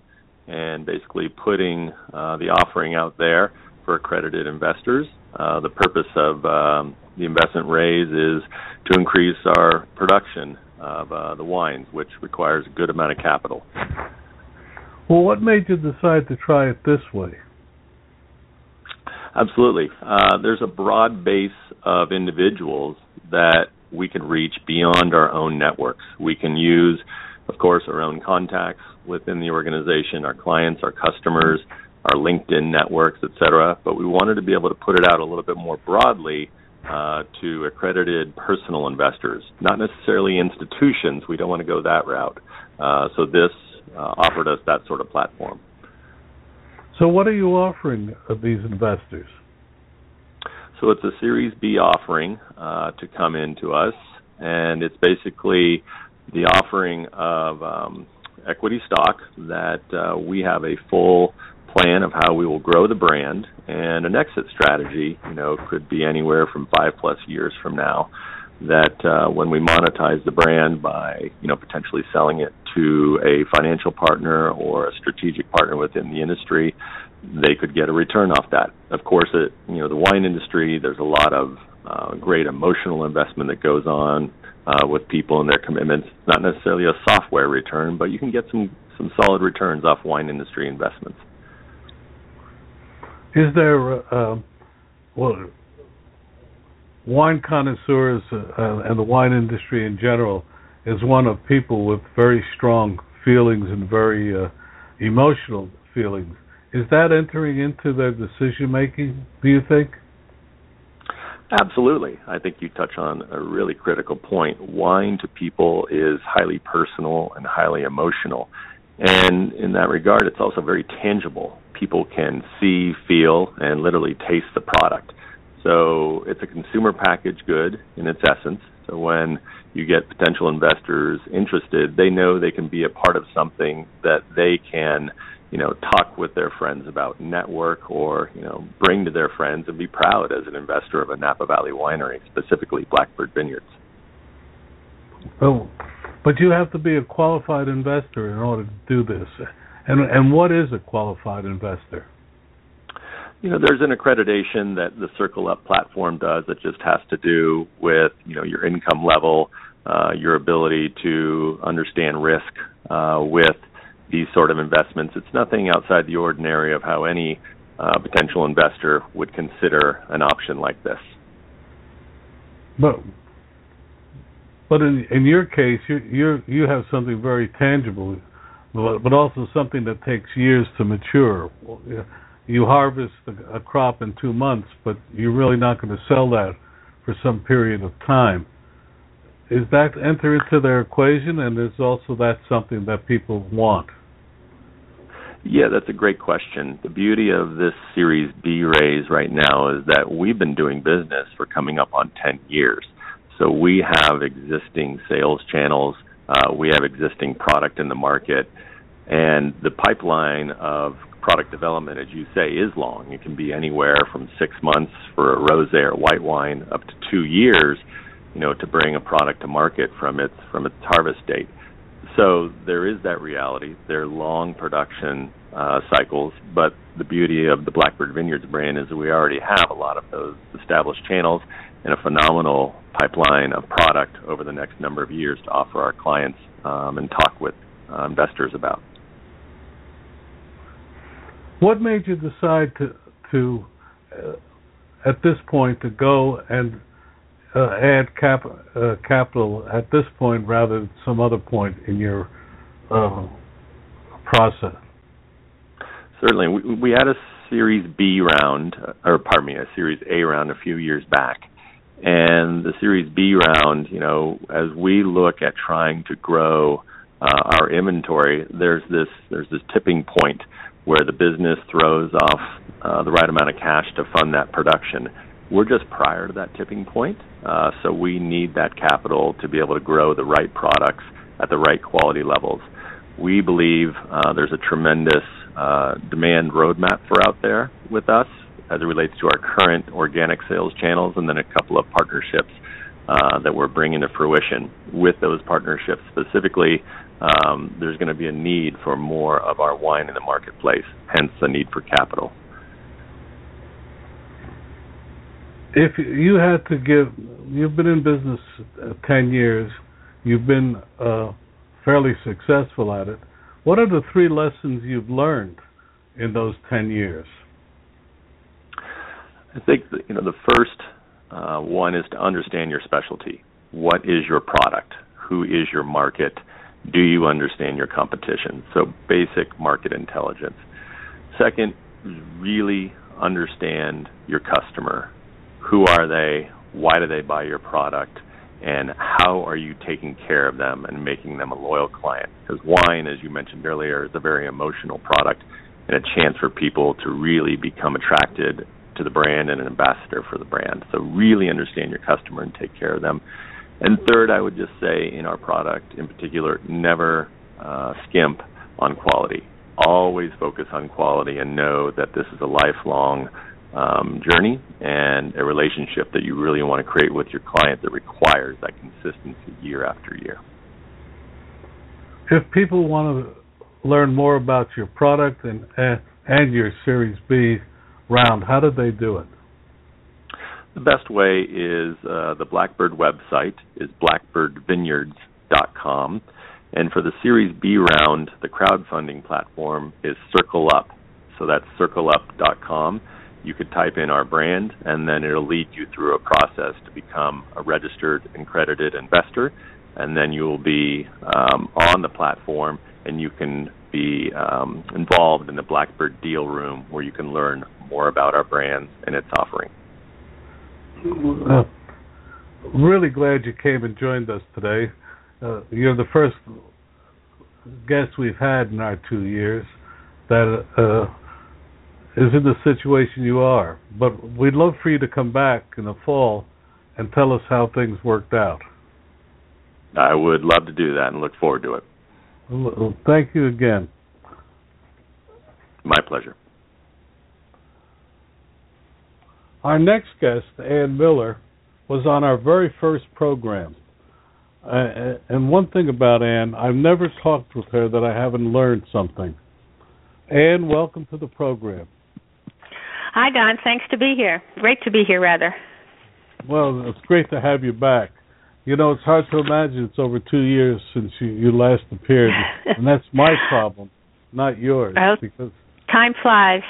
and basically putting uh, the offering out there for accredited investors. Uh, the purpose of um, the investment raise is to increase our production of uh, the wines, which requires a good amount of capital. Well, what made you decide to try it this way? Absolutely. Uh, there's a broad base of individuals that we can reach beyond our own networks. We can use, of course, our own contacts within the organization, our clients, our customers, our LinkedIn networks, et cetera. But we wanted to be able to put it out a little bit more broadly uh, to accredited personal investors, not necessarily institutions. We don't want to go that route. Uh, so this uh, offered us that sort of platform. So, what are you offering of these investors? So it's a Series B offering uh, to come into us, and it's basically the offering of um, equity stock that uh, we have a full plan of how we will grow the brand, and an exit strategy. You know, could be anywhere from five plus years from now. That uh, when we monetize the brand by you know potentially selling it to a financial partner or a strategic partner within the industry, they could get a return off that. Of course, it, you know the wine industry. There's a lot of uh, great emotional investment that goes on uh, with people and their commitments. Not necessarily a software return, but you can get some some solid returns off wine industry investments. Is there uh, well, wine connoisseurs uh, and the wine industry in general is one of people with very strong feelings and very uh, emotional feelings is that entering into their decision making, do you think? Absolutely. I think you touch on a really critical point. Wine to people is highly personal and highly emotional. And in that regard, it's also very tangible. People can see, feel, and literally taste the product. So it's a consumer package good in its essence. So when you get potential investors interested, they know they can be a part of something that they can you know, talk with their friends about, network, or you know, bring to their friends and be proud as an investor of a Napa Valley winery, specifically Blackbird Vineyards. Oh, but you have to be a qualified investor in order to do this. And and what is a qualified investor? You know, there's an accreditation that the CircleUp platform does that just has to do with you know your income level, uh, your ability to understand risk uh, with these sort of investments. It's nothing outside the ordinary of how any uh, potential investor would consider an option like this. But but in in your case, you you you have something very tangible, but, also something that takes years to mature. You harvest a crop in two months, but you're really not going to sell that for some period of time. Is that enter into their equation, and is also that something that people want? Yeah, that's a great question. The beauty of this Series B raise right now is that we've been doing business for coming up on 10 years. So we have existing sales channels, we have existing product in the market, and the pipeline of product development, as you say, is long. It can be anywhere from six months for a rosé or white wine up to two years, you know, to bring a product to market from its from its harvest date. So there is that reality. They're long production uh, cycles, but the beauty of the Blackbird Vineyards brand is that we already have a lot of those established channels and a phenomenal pipeline of product over the next number of years to offer our clients um, and talk with uh, investors about. What made you decide to to uh, at this point to go and uh, add cap, uh, capital at this point rather than some other point in your uh, process? Certainly, we, we had a Series B round, or pardon me, a Series A round a few years back, and the Series B round, you know, as we look at trying to grow uh, our inventory, there's this there's this tipping point where the business throws off uh, the right amount of cash to fund that production. We're just prior to that tipping point, uh, so we need that capital to be able to grow the right products at the right quality levels. We believe uh, there's a tremendous uh, demand roadmap for out there with us as it relates to our current organic sales channels, and then a couple of partnerships uh, that we're bringing to fruition. With those partnerships specifically, um, there's going to be a need for more of our wine in the marketplace, hence the need for capital. If you had to give, you've been in business uh, 10 years, you've been uh, fairly successful at it. What are the three lessons you've learned in those 10 years? I think you know the first uh, one is to understand your specialty. What is your product? Who is your market? Do you understand your competition? So basic market intelligence. Second, really understand your customer. Who are they? Why do they buy your product? And how are you taking care of them and making them a loyal client? Because wine, as you mentioned earlier, is a very emotional product and a chance for people to really become attracted to the brand and an ambassador for the brand. So really understand your customer and take care of them. And third, I would just say in our product in particular, never uh, skimp on quality. Always focus on quality and know that this is a lifelong um, journey and a relationship that you really want to create with your client that requires that consistency year after year. If people want to learn more about your product and and your Series B round, how did they do it? The best way is uh, the Blackbird website is blackbirdvineyards.com. And for the Series B round, the crowdfunding platform is CircleUp. So that's circleup.com. You could type in our brand, and then it'll lead you through a process to become a registered and credited investor. And then you will be um, on the platform, and you can be um, involved in the Blackbird Deal Room, where you can learn more about our brands and its offering. Uh, really glad you came and joined us today. Uh, you're the first guest we've had in our two years that uh, is in the situation you are. But we'd love for you to come back in the fall and tell us how things worked out. I would love to do that and look forward to it. Well, thank you again. My pleasure. Our next guest, Anne Miller, was on our very first program. Uh, and one thing about Anne, I've never talked with her that I haven't learned something. Anne, welcome to the program. Hi, Don. Thanks to be here. Great to be here, rather. Well, it's great to have you back. You know, it's hard to imagine it's over two years since you, you last appeared, and that's my problem, not yours. Well, because time flies.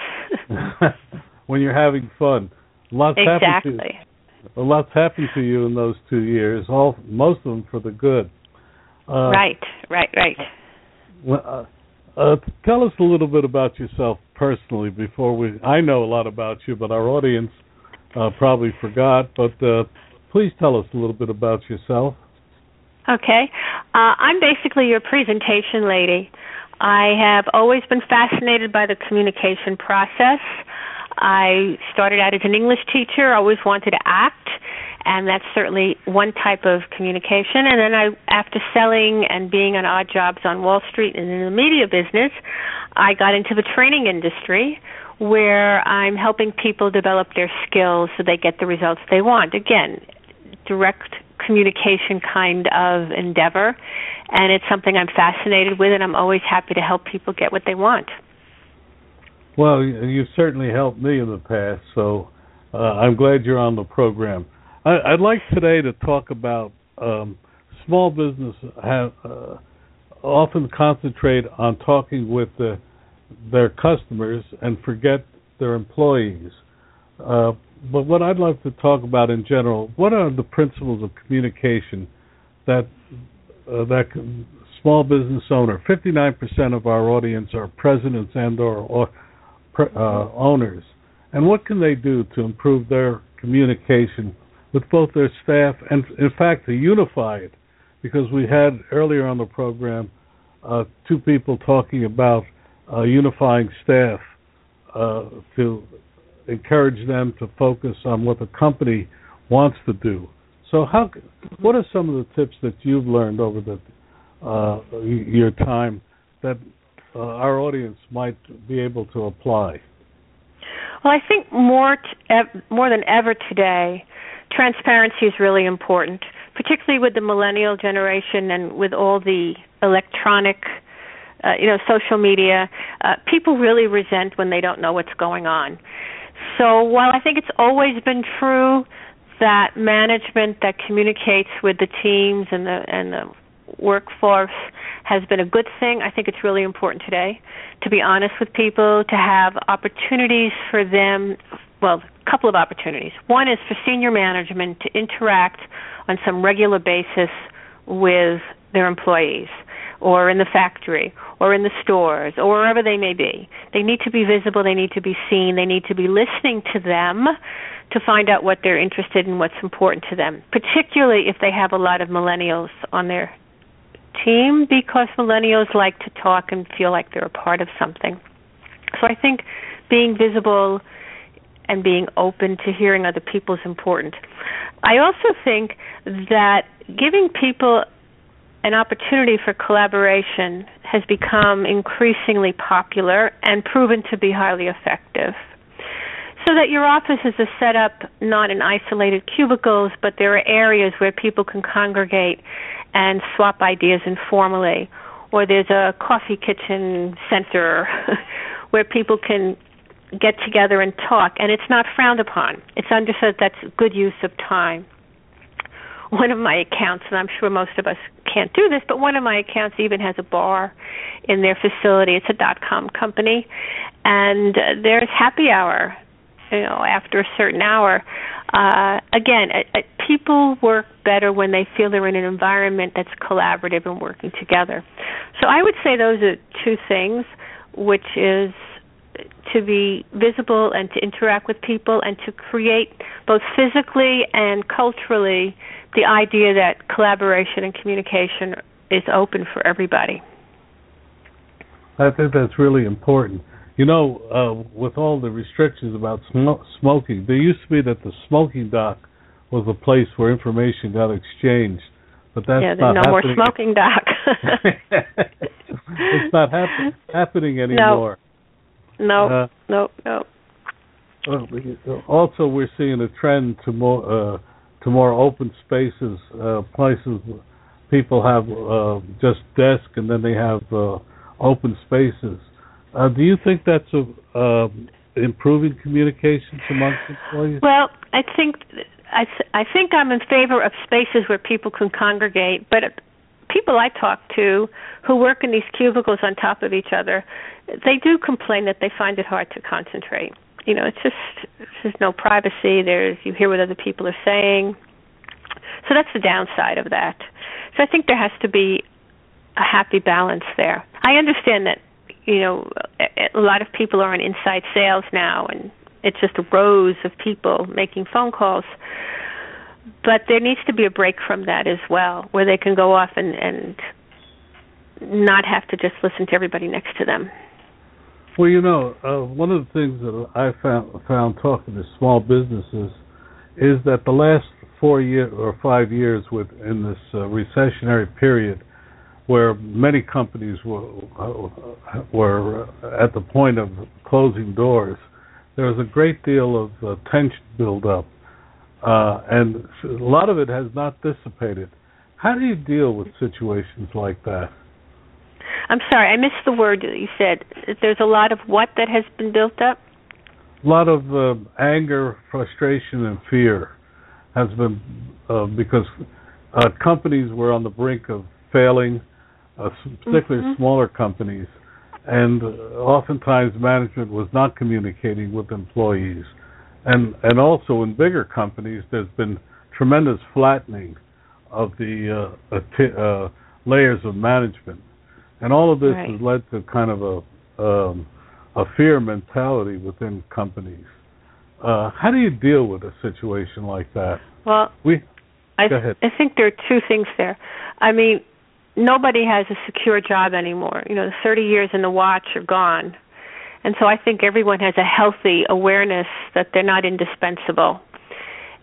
when you're having fun, lots exactly. happened to a lot's happened to you in those two years. All most of them for the good. Uh, right, right, right. Uh, uh, tell us a little bit about yourself personally before we. I know a lot about you, but our audience uh, probably forgot. But uh, please tell us a little bit about yourself. Okay. Uh, I'm basically your presentation lady. I have always been fascinated by the communication process. I started out as an English teacher, always wanted to act, and that's certainly one type of communication. And then I, after selling and being on odd jobs on Wall Street and in the media business, I got into the training industry where I'm helping people develop their skills so they get the results they want. Again, direct communication kind of endeavor, and it's something I'm fascinated with, and I'm always happy to help people get what they want. Well, you've certainly helped me in the past, so uh, I'm glad you're on the program. I, would like today to talk about um, small business have, uh, often concentrate on talking with the, their customers and forget their employees. Uh, but what I'd like to talk about in general, what are the principles of communication that uh, that small business owner, 59% of our audience are presidents and or, or uh, owners, and what can they do to improve their communication with both their staff and, in fact, to unify it? Because we had earlier on the program uh, two people talking about uh, unifying staff uh, to encourage them to focus on what the company wants to do. So, how? What are some of the tips that you've learned over the uh, your time that uh, our audience might be able to apply? Well, I think more t- more than ever today, transparency is really important, particularly with the millennial generation and with all the electronic, uh, you know, social media. Uh, people really resent when they don't know what's going on. So while I think it's always been true that management that communicates with the teams and the and the workforce has been a good thing. I think it's really important today to be honest with people, to have opportunities for them. Well, a couple of opportunities. One is for senior management to interact on some regular basis with their employees or in the factory or in the stores or wherever they may be. They need to be visible, they need to be seen, they need to be listening to them to find out what they're interested in, what's important to them, particularly if they have a lot of millennials on their team because millennials like to talk and feel like they're a part of something. So I think being visible and being open to hearing other people is important. I also think that giving people an opportunity for collaboration has become increasingly popular and proven to be highly effective. So that your offices are set up not in isolated cubicles, but there are areas where people can congregate and swap ideas informally. Or there's a coffee kitchen center where people can get together and talk, and it's not frowned upon. It's understood that's good use of time. One of my accounts, and I'm sure most of us can't do this, but one of my accounts even has a bar in their facility. It's a dot com company, and uh, there's happy hour you know after a certain hour uh again uh, people work better when they feel they're in an environment that's collaborative and working together so i would say those are two things which is to be visible and to interact with people and to create both physically and culturally the idea that collaboration and communication is open for everybody I think that's really important. You know, uh, with all the restrictions about sm- smoking, there used to be that the smoking dock was a place where information got exchanged, but that's yeah, not there's no more smoking dock. it's not hap- happening anymore. no, Uh, no, no. Also, we're seeing a trend to more uh, to more open spaces, uh, places where people have uh, just desk and then they have uh, open spaces. Uh, do you think that's a, uh, improving communications amongst employees? Well, I think I th- I think I'm in favor of spaces where people can congregate, but people I talk to who work in these cubicles on top of each other, they do complain that they find it hard to concentrate. You know, it's just there's no privacy. There's you hear what other people are saying. So that's the downside of that. So I think there has to be a happy balance there. I understand that you know a lot of people are on inside sales now and it's just rows of people making phone calls. But there needs to be a break from that as well where they can go off and and not have to just listen to everybody next to them. Well, you know, uh, one of the things that I found found talking to small businesses is that the last four year or five years with in this uh, recessionary period, where many companies were uh, were at the point of closing doors, there was a great deal of uh, tension build up, uh, and a lot of it has not dissipated. How do you deal with situations like that? i'm sorry i missed the word that you said there's a lot of what that has been built up a lot of uh, anger, frustration, and fear has been uh, because uh, companies were on the brink of failing. Uh, particularly Mhm. smaller companies, and uh, oftentimes management was not communicating with employees, and and also in bigger companies, there's been tremendous flattening of the uh, uh, t- uh, layers of management, and all of this Right. has led to kind of a um, a fear mentality within companies. Uh, how do you deal with a situation like that? Well, We I, Go ahead. I think there are two things there. I mean, nobody has a secure job anymore. You know, the 30 years in the watch are gone. And so I think everyone has a healthy awareness that they're not indispensable.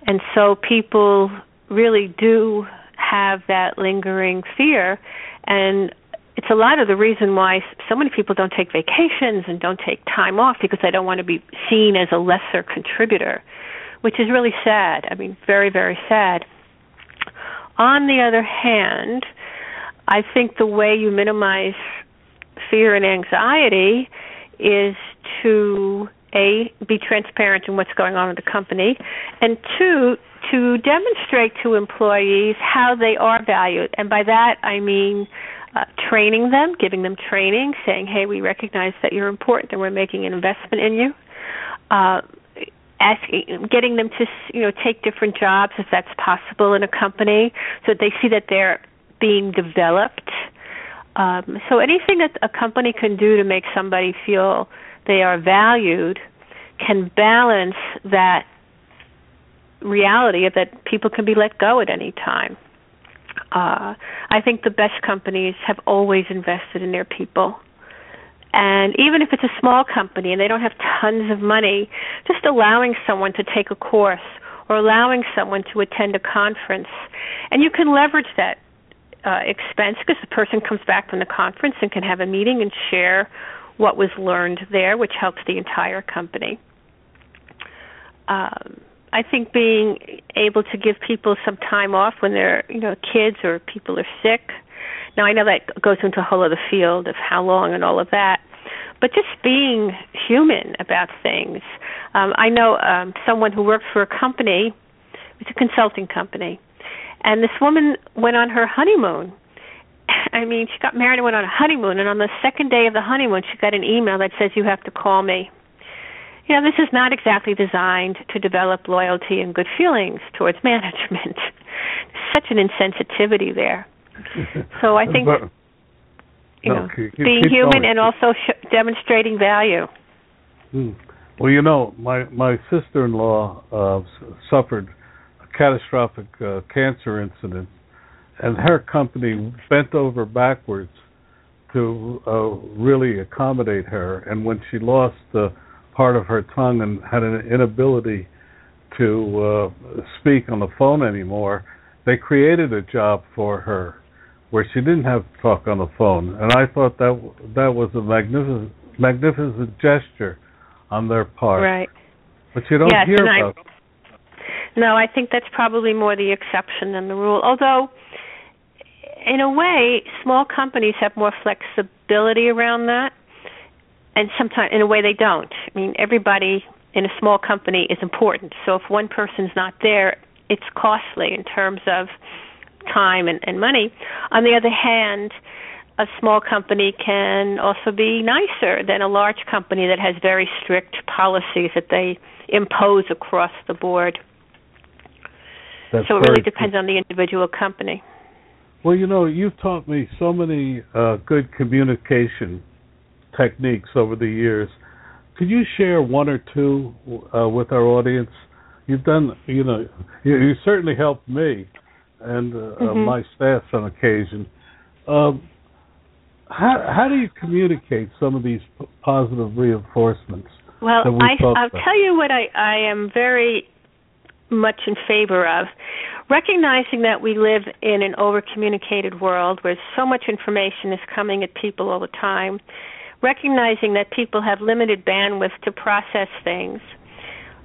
And so people really do have that lingering fear and it's a lot of the reason why so many people don't take vacations and don't take time off because they don't want to be seen as a lesser contributor, which is really sad. I mean, very, very sad. On the other hand, I think the way you minimize fear and anxiety is to a be transparent in what's going on in the company, and two to demonstrate to employees how they are valued, and by that I mean uh, training them, giving them training, saying, "Hey, we recognize that you're important, and we're making an investment in you." Uh, asking, getting them to you know take different jobs if that's possible in a company, so that they see that they're being developed. Um, so anything that a company can do to make somebody feel they are valued can balance that reality that people can be let go at any time. Uh, I think the best companies have always invested in their people. And even if it's a small company and they don't have tons of money, just allowing someone to take a course or allowing someone to attend a conference, and you can leverage that uh, expense because the person comes back from the conference and can have a meeting and share what was learned there, which helps the entire company. Um, I think being able to give people some time off when they're, you know, kids or people are sick. Now I know that goes into a whole other field of how long and all of that, but just being human about things. Um, I know um, someone who worked for a company. It's a consulting company, and this woman went on her honeymoon. I mean, she got married and went on a honeymoon, and on the second day of the honeymoon, she got an email that says, "You have to call me." You know, this is not exactly designed to develop loyalty and good feelings towards management. Such an insensitivity there. So I think But- you no, know, keep- keep- being human going. and also sh- demonstrating value. Hmm. Well, you know, my my sister-in-law uh, suffered catastrophic uh, cancer incident, and her company bent over backwards to uh, really accommodate her. And when she lost uh, part of her tongue and had an inability to uh, speak on the phone anymore, they created a job for her where she didn't have to talk on the phone. And I thought that that was a magnificent magnificent gesture on their part. Right. But you don't Yes, hear and I- about No, I think that's probably more the exception than the rule. Although, in a way, small companies have more flexibility around that, and sometimes, in a way, they don't. I mean, everybody in a small company is important. So if one person's not there, it's costly in terms of time and, and money. On the other hand, a small company can also be nicer than a large company that has very strict policies that they impose across the board. That's so it really depends on the individual company. Well, you know, you've taught me so many uh, good communication techniques over the years. Could you share one or two uh, with our audience? You've done, you know, you, you certainly helped me and uh, uh, Mhm. my staff on occasion. Um, how how do you communicate some of these p- positive reinforcements? Well, we I, I'll about. tell you what I, I am very much in favor of. Recognizing that we live in an over communicated world where so much information is coming at people all the time, recognizing that people have limited bandwidth to process things,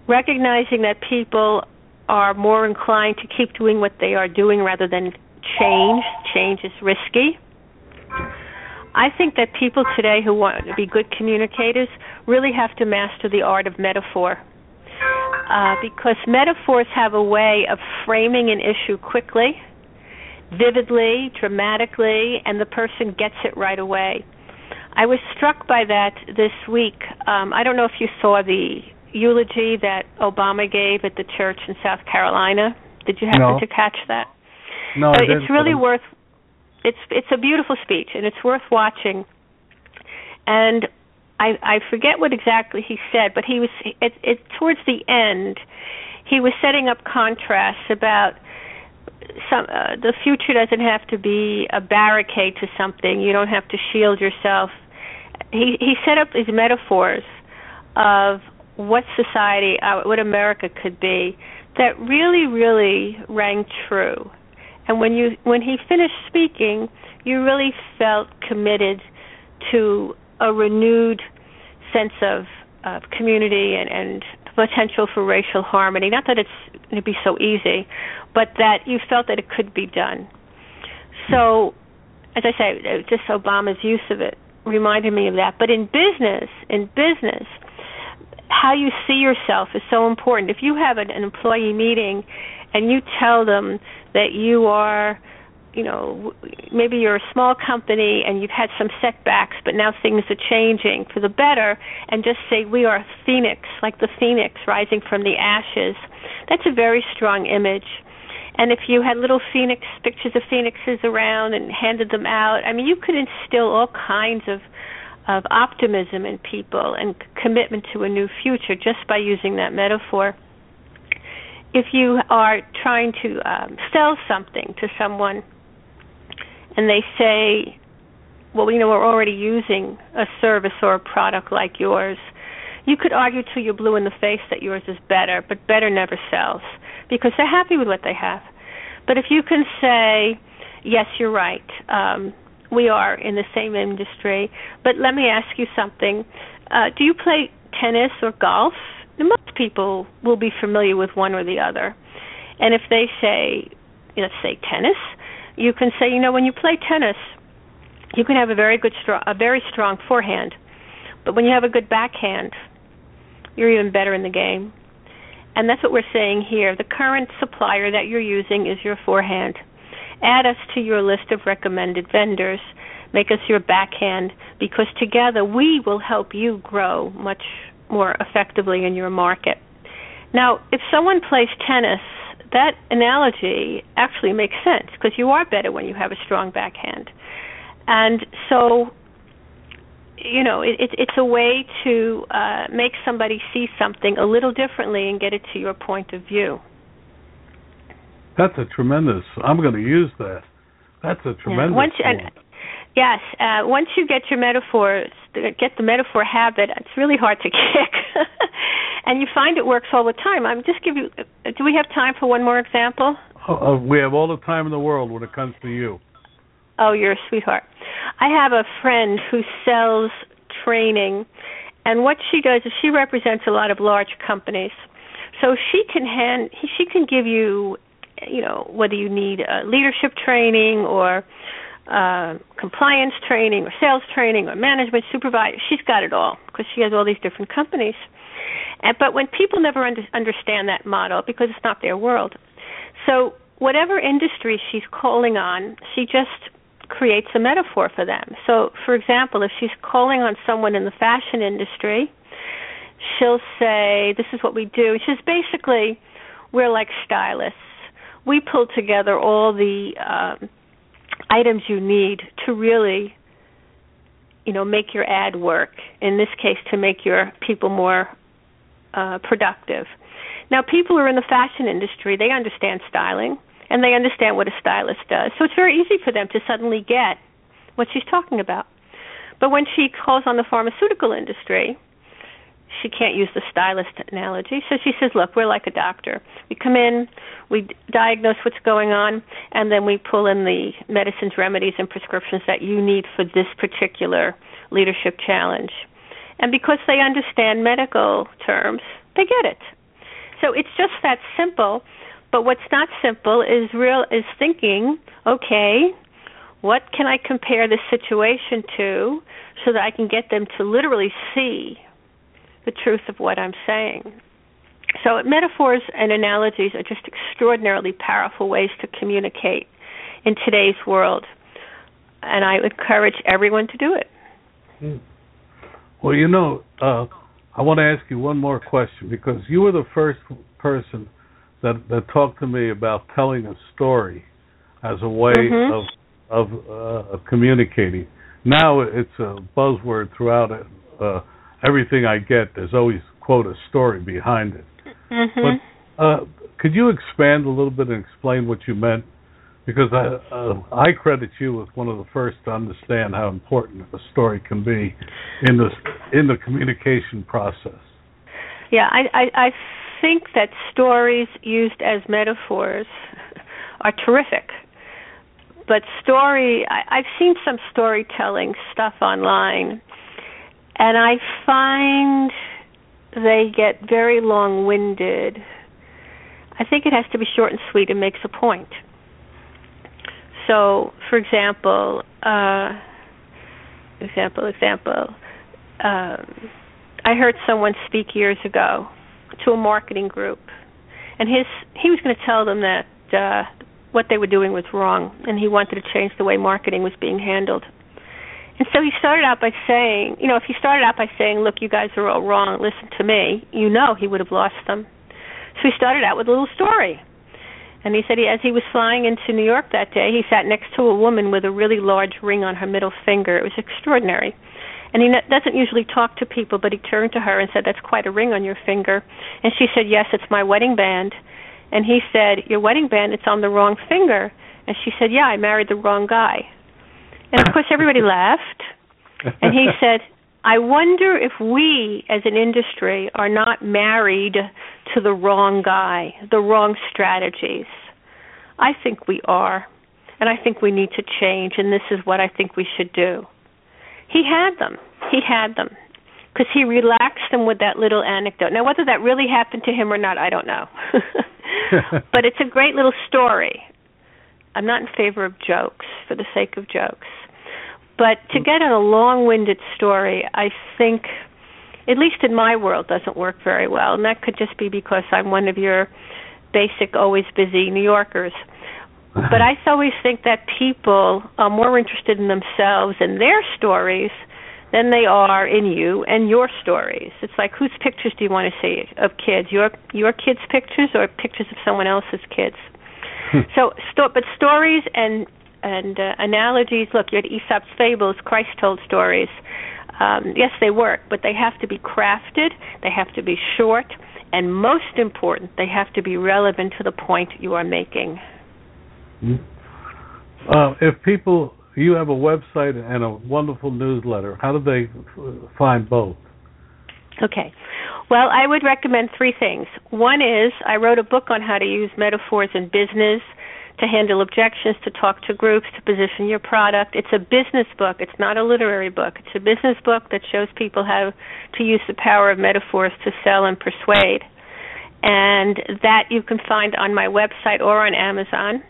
recognizing that people are more inclined to keep doing what they are doing rather than change. Change is risky. I think that people today who want to be good communicators really have to master the art of metaphor. Uh, because metaphors have a way of framing an issue quickly vividly, dramatically, and the person gets it right away. I was struck by that this week. Um, I don't know if you saw the eulogy that Obama gave at the church in South Carolina. Did you happen No. to catch that? No, it's really worth. It's it's a beautiful speech and it's worth watching. And I I forget what exactly he said, but he was it, it towards the end. He was setting up contrasts about some uh, the future doesn't have to be a barricade to something. You don't have to shield yourself. He he set up these metaphors of what society, uh, what America could be, that really, really rang true. And when you when he finished speaking, you really felt committed to a renewed sense of of community and and potential for racial harmony. Not that it's going to be so easy, but that you felt that it could be done. So, as I say, uh, just Obama's use of it reminded me of that. But in business, in business, how you see yourself is so important. If you have an, an employee meeting and you tell them that you are, you know, maybe you're a small company and you've had some setbacks, but now things are changing for the better, and just say we are a phoenix, like the phoenix rising from the ashes, that's a very strong image. And if you had little phoenix pictures of phoenixes around and handed them out, I mean, you could instill all kinds of of optimism in people and commitment to a new future just by using that metaphor. If you are trying to um, sell something to someone and they say, well, you know, we're already using a service or a product like yours, you could argue till you're blue in the face that yours is better, but better never sells because they're happy with what they have. But if you can say, yes, you're right, um, we are in the same industry, but let me ask you something. Uh, do you play tennis or golf? And most people will be familiar with one or the other. And if they say, let's say tennis, you can say, you know, when you play tennis, you can have a very good, strong, a very strong forehand, but when you have a good backhand, you're even better in the game. And that's what we're saying here. The current supplier that you're using is your forehand. Add us to your list of recommended vendors. Make us your backhand because together we will help you grow much more effectively in your market. Now, if someone plays tennis, that analogy actually makes sense because you are better when you have a strong backhand. And so, you know, it, it, it's a way to uh, make somebody see something a little differently and get it to your point of view. That's a tremendous. I'm going to use that. That's a tremendous. Yeah. Once you, and, yes, uh, once you get your metaphors, get the metaphor habit, it's really hard to kick, and you find it works all the time. I'm just give you. Do we have time for one more example? Oh, uh, we have all the time in the world when it comes to you. Oh, you're a sweetheart. I have a friend who sells training, and what she does is she represents a lot of large companies. So she can hand she can give you, you know, whether you need uh, leadership training or uh, compliance training or sales training or management supervisor. She's got it all because she has all these different companies. And, but when people never under, understand that model because it's not their world, so whatever industry she's calling on, she just creates a metaphor for them. So, for example, if she's calling on someone in the fashion industry, she'll say, "This is what we do." She's basically, we're like stylists. We pull together all the um, items you need to really, you know, make your ad work. In this case, to make your people more uh, productive. Now, people who are in the fashion industry, they understand styling and they understand what a stylist does. So it's very easy for them to suddenly get what she's talking about. But when she calls on the pharmaceutical industry, she can't use the stylist analogy. So she says, "Look, we're like a doctor. We come in, we diagnose what's going on, and then we pull in the medicines, remedies, and prescriptions that you need for this particular leadership challenge." And because they understand medical terms, they get it. So it's just that simple. But what's not simple is real is thinking, okay, what can I compare this situation to so that I can get them to literally see the truth of what I'm saying. So metaphors and analogies are just extraordinarily powerful ways to communicate in today's world. And I encourage everyone to do it. Hmm. Well, you know, uh, I want to ask you one more question because you were the first person that that talked to me about telling a story as a way mm-hmm. of of, uh, of communicating. Now it's a buzzword throughout it. Uh, everything I get, there's always quote a story behind it. Mm-hmm. But uh, could you expand a little bit and explain what you meant? Because I uh, I credit you as one of the first to understand how important a story can be in the in the communication process. Yeah, I I, I think that stories used as metaphors are terrific. But story, I, I've seen some storytelling stuff online, and I find they get very long winded. I think it has to be short and sweet and makes a point. So, for example, uh, example, example, um, I heard someone speak years ago to a marketing group, and his he was going to tell them that uh, what they were doing was wrong, and he wanted to change the way marketing was being handled. And so he started out by saying, you know, if he started out by saying, "Look, you guys are all wrong. Listen to me," you know, he would have lost them. So he started out with a little story. And he said he, as he was flying into New York that day, he sat next to a woman with a really large ring on her middle finger. It was extraordinary. And he doesn't usually talk to people, but he turned to her and said, "That's quite a ring on your finger." And she said, "Yes, it's my wedding band." And he said, "Your wedding band, it's on the wrong finger." And she said, "Yeah, I married the wrong guy." And of course, everybody laughed. And he said, I wonder if we as an industry are not married to the wrong guy, the wrong strategies. I think we are. And I think we need to change, and this is what I think we should do. He had them. He had them. Because he relaxed them with that little anecdote. Now, whether that really happened to him or not, I don't know. but it's a great little story. I'm not in favor of jokes for the sake of jokes. But to get in a long-winded story, I think, at least in my world, doesn't work very well, and that could just be because I'm one of your basic, always busy New Yorkers. but I always think that people are more interested in themselves and their stories than they are in you and your stories. It's like whose pictures do you want to see of kids? Your your kids' pictures or pictures of someone else's kids? so, sto- but stories and and uh, analogies. Look, you had Aesop's fables, Christ told stories. Um, yes, they work, but they have to be crafted. They have to be short, and most important, they have to be relevant to the point you are making. Mm-hmm. Uh, if people, you have a website and a wonderful newsletter. How do they find both? Okay. Well, I would recommend three things. One is I wrote a book on how to use metaphors in business to handle objections, to talk to groups, to position your product. It's a business book. It's not a literary book. It's a business book that shows people how to use the power of metaphors to sell and persuade. And that you can find on my website or on Amazon.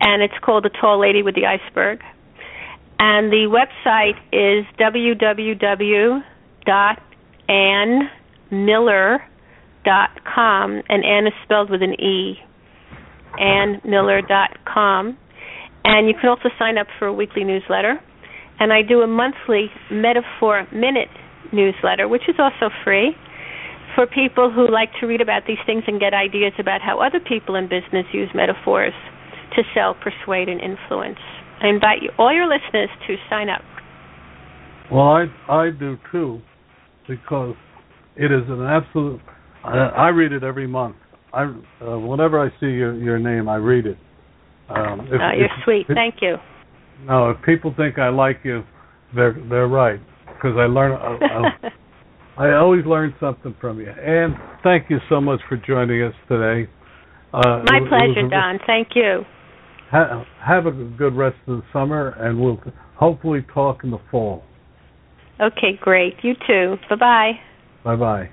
And it's called The Tall Lady with the Iceberg. And the website is www.annemiller.com. And Anne is spelled with an E annemiller.com. And you can also sign up for a weekly newsletter. And I do a monthly Metaphor Minute newsletter, which is also free for people who like to read about these things and get ideas about how other people in business use metaphors to sell, persuade, and influence. I invite you, all your listeners to sign up. Well, I I do too, because it is an absolute. I, I read it every month. I uh, whenever I see your your name, I read it. Um, if, oh, you're if, sweet. If, Thank you. No, if people think I like you, they're they're right because I learn. I, I always learn something from you. And thank you so much for joining us today. Uh, My it, pleasure, it Don. Thank you. Ha- have a good rest of the summer, and we'll hopefully talk in the fall. Okay, great. You too. Bye bye. Bye bye.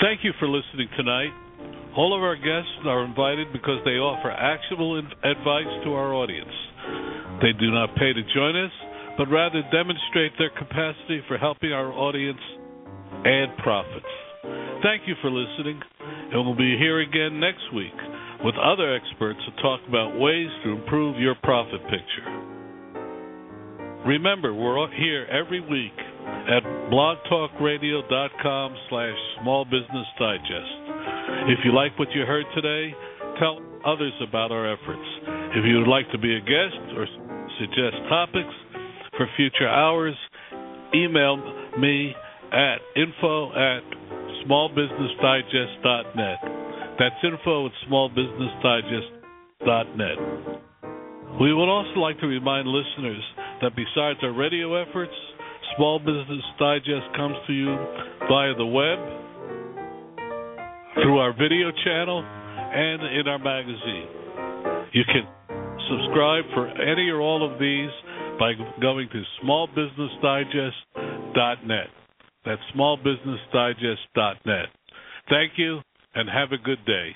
Thank you for listening tonight. All of our guests are invited because they offer actionable advice to our audience. They do not pay to join us, but rather demonstrate their capacity for helping our audience add profits. Thank you for listening, and we'll be here again next week with other experts to talk about ways to improve your profit picture. Remember, we're here every week at blogtalkradio.com slash small business digest. If you like what you heard today, tell others about our efforts. If you would like to be a guest or suggest topics for future hours, email me at info at smallbusinessdigest.net. That's info at smallbusinessdigest.net. We would also like to remind listeners that besides our radio efforts, Small Business Digest comes to you via the web, through our video channel, and in our magazine. You can subscribe for any or all of these by going to smallbusinessdigest.net. That's smallbusinessdigest.net. Thank you and have a good day.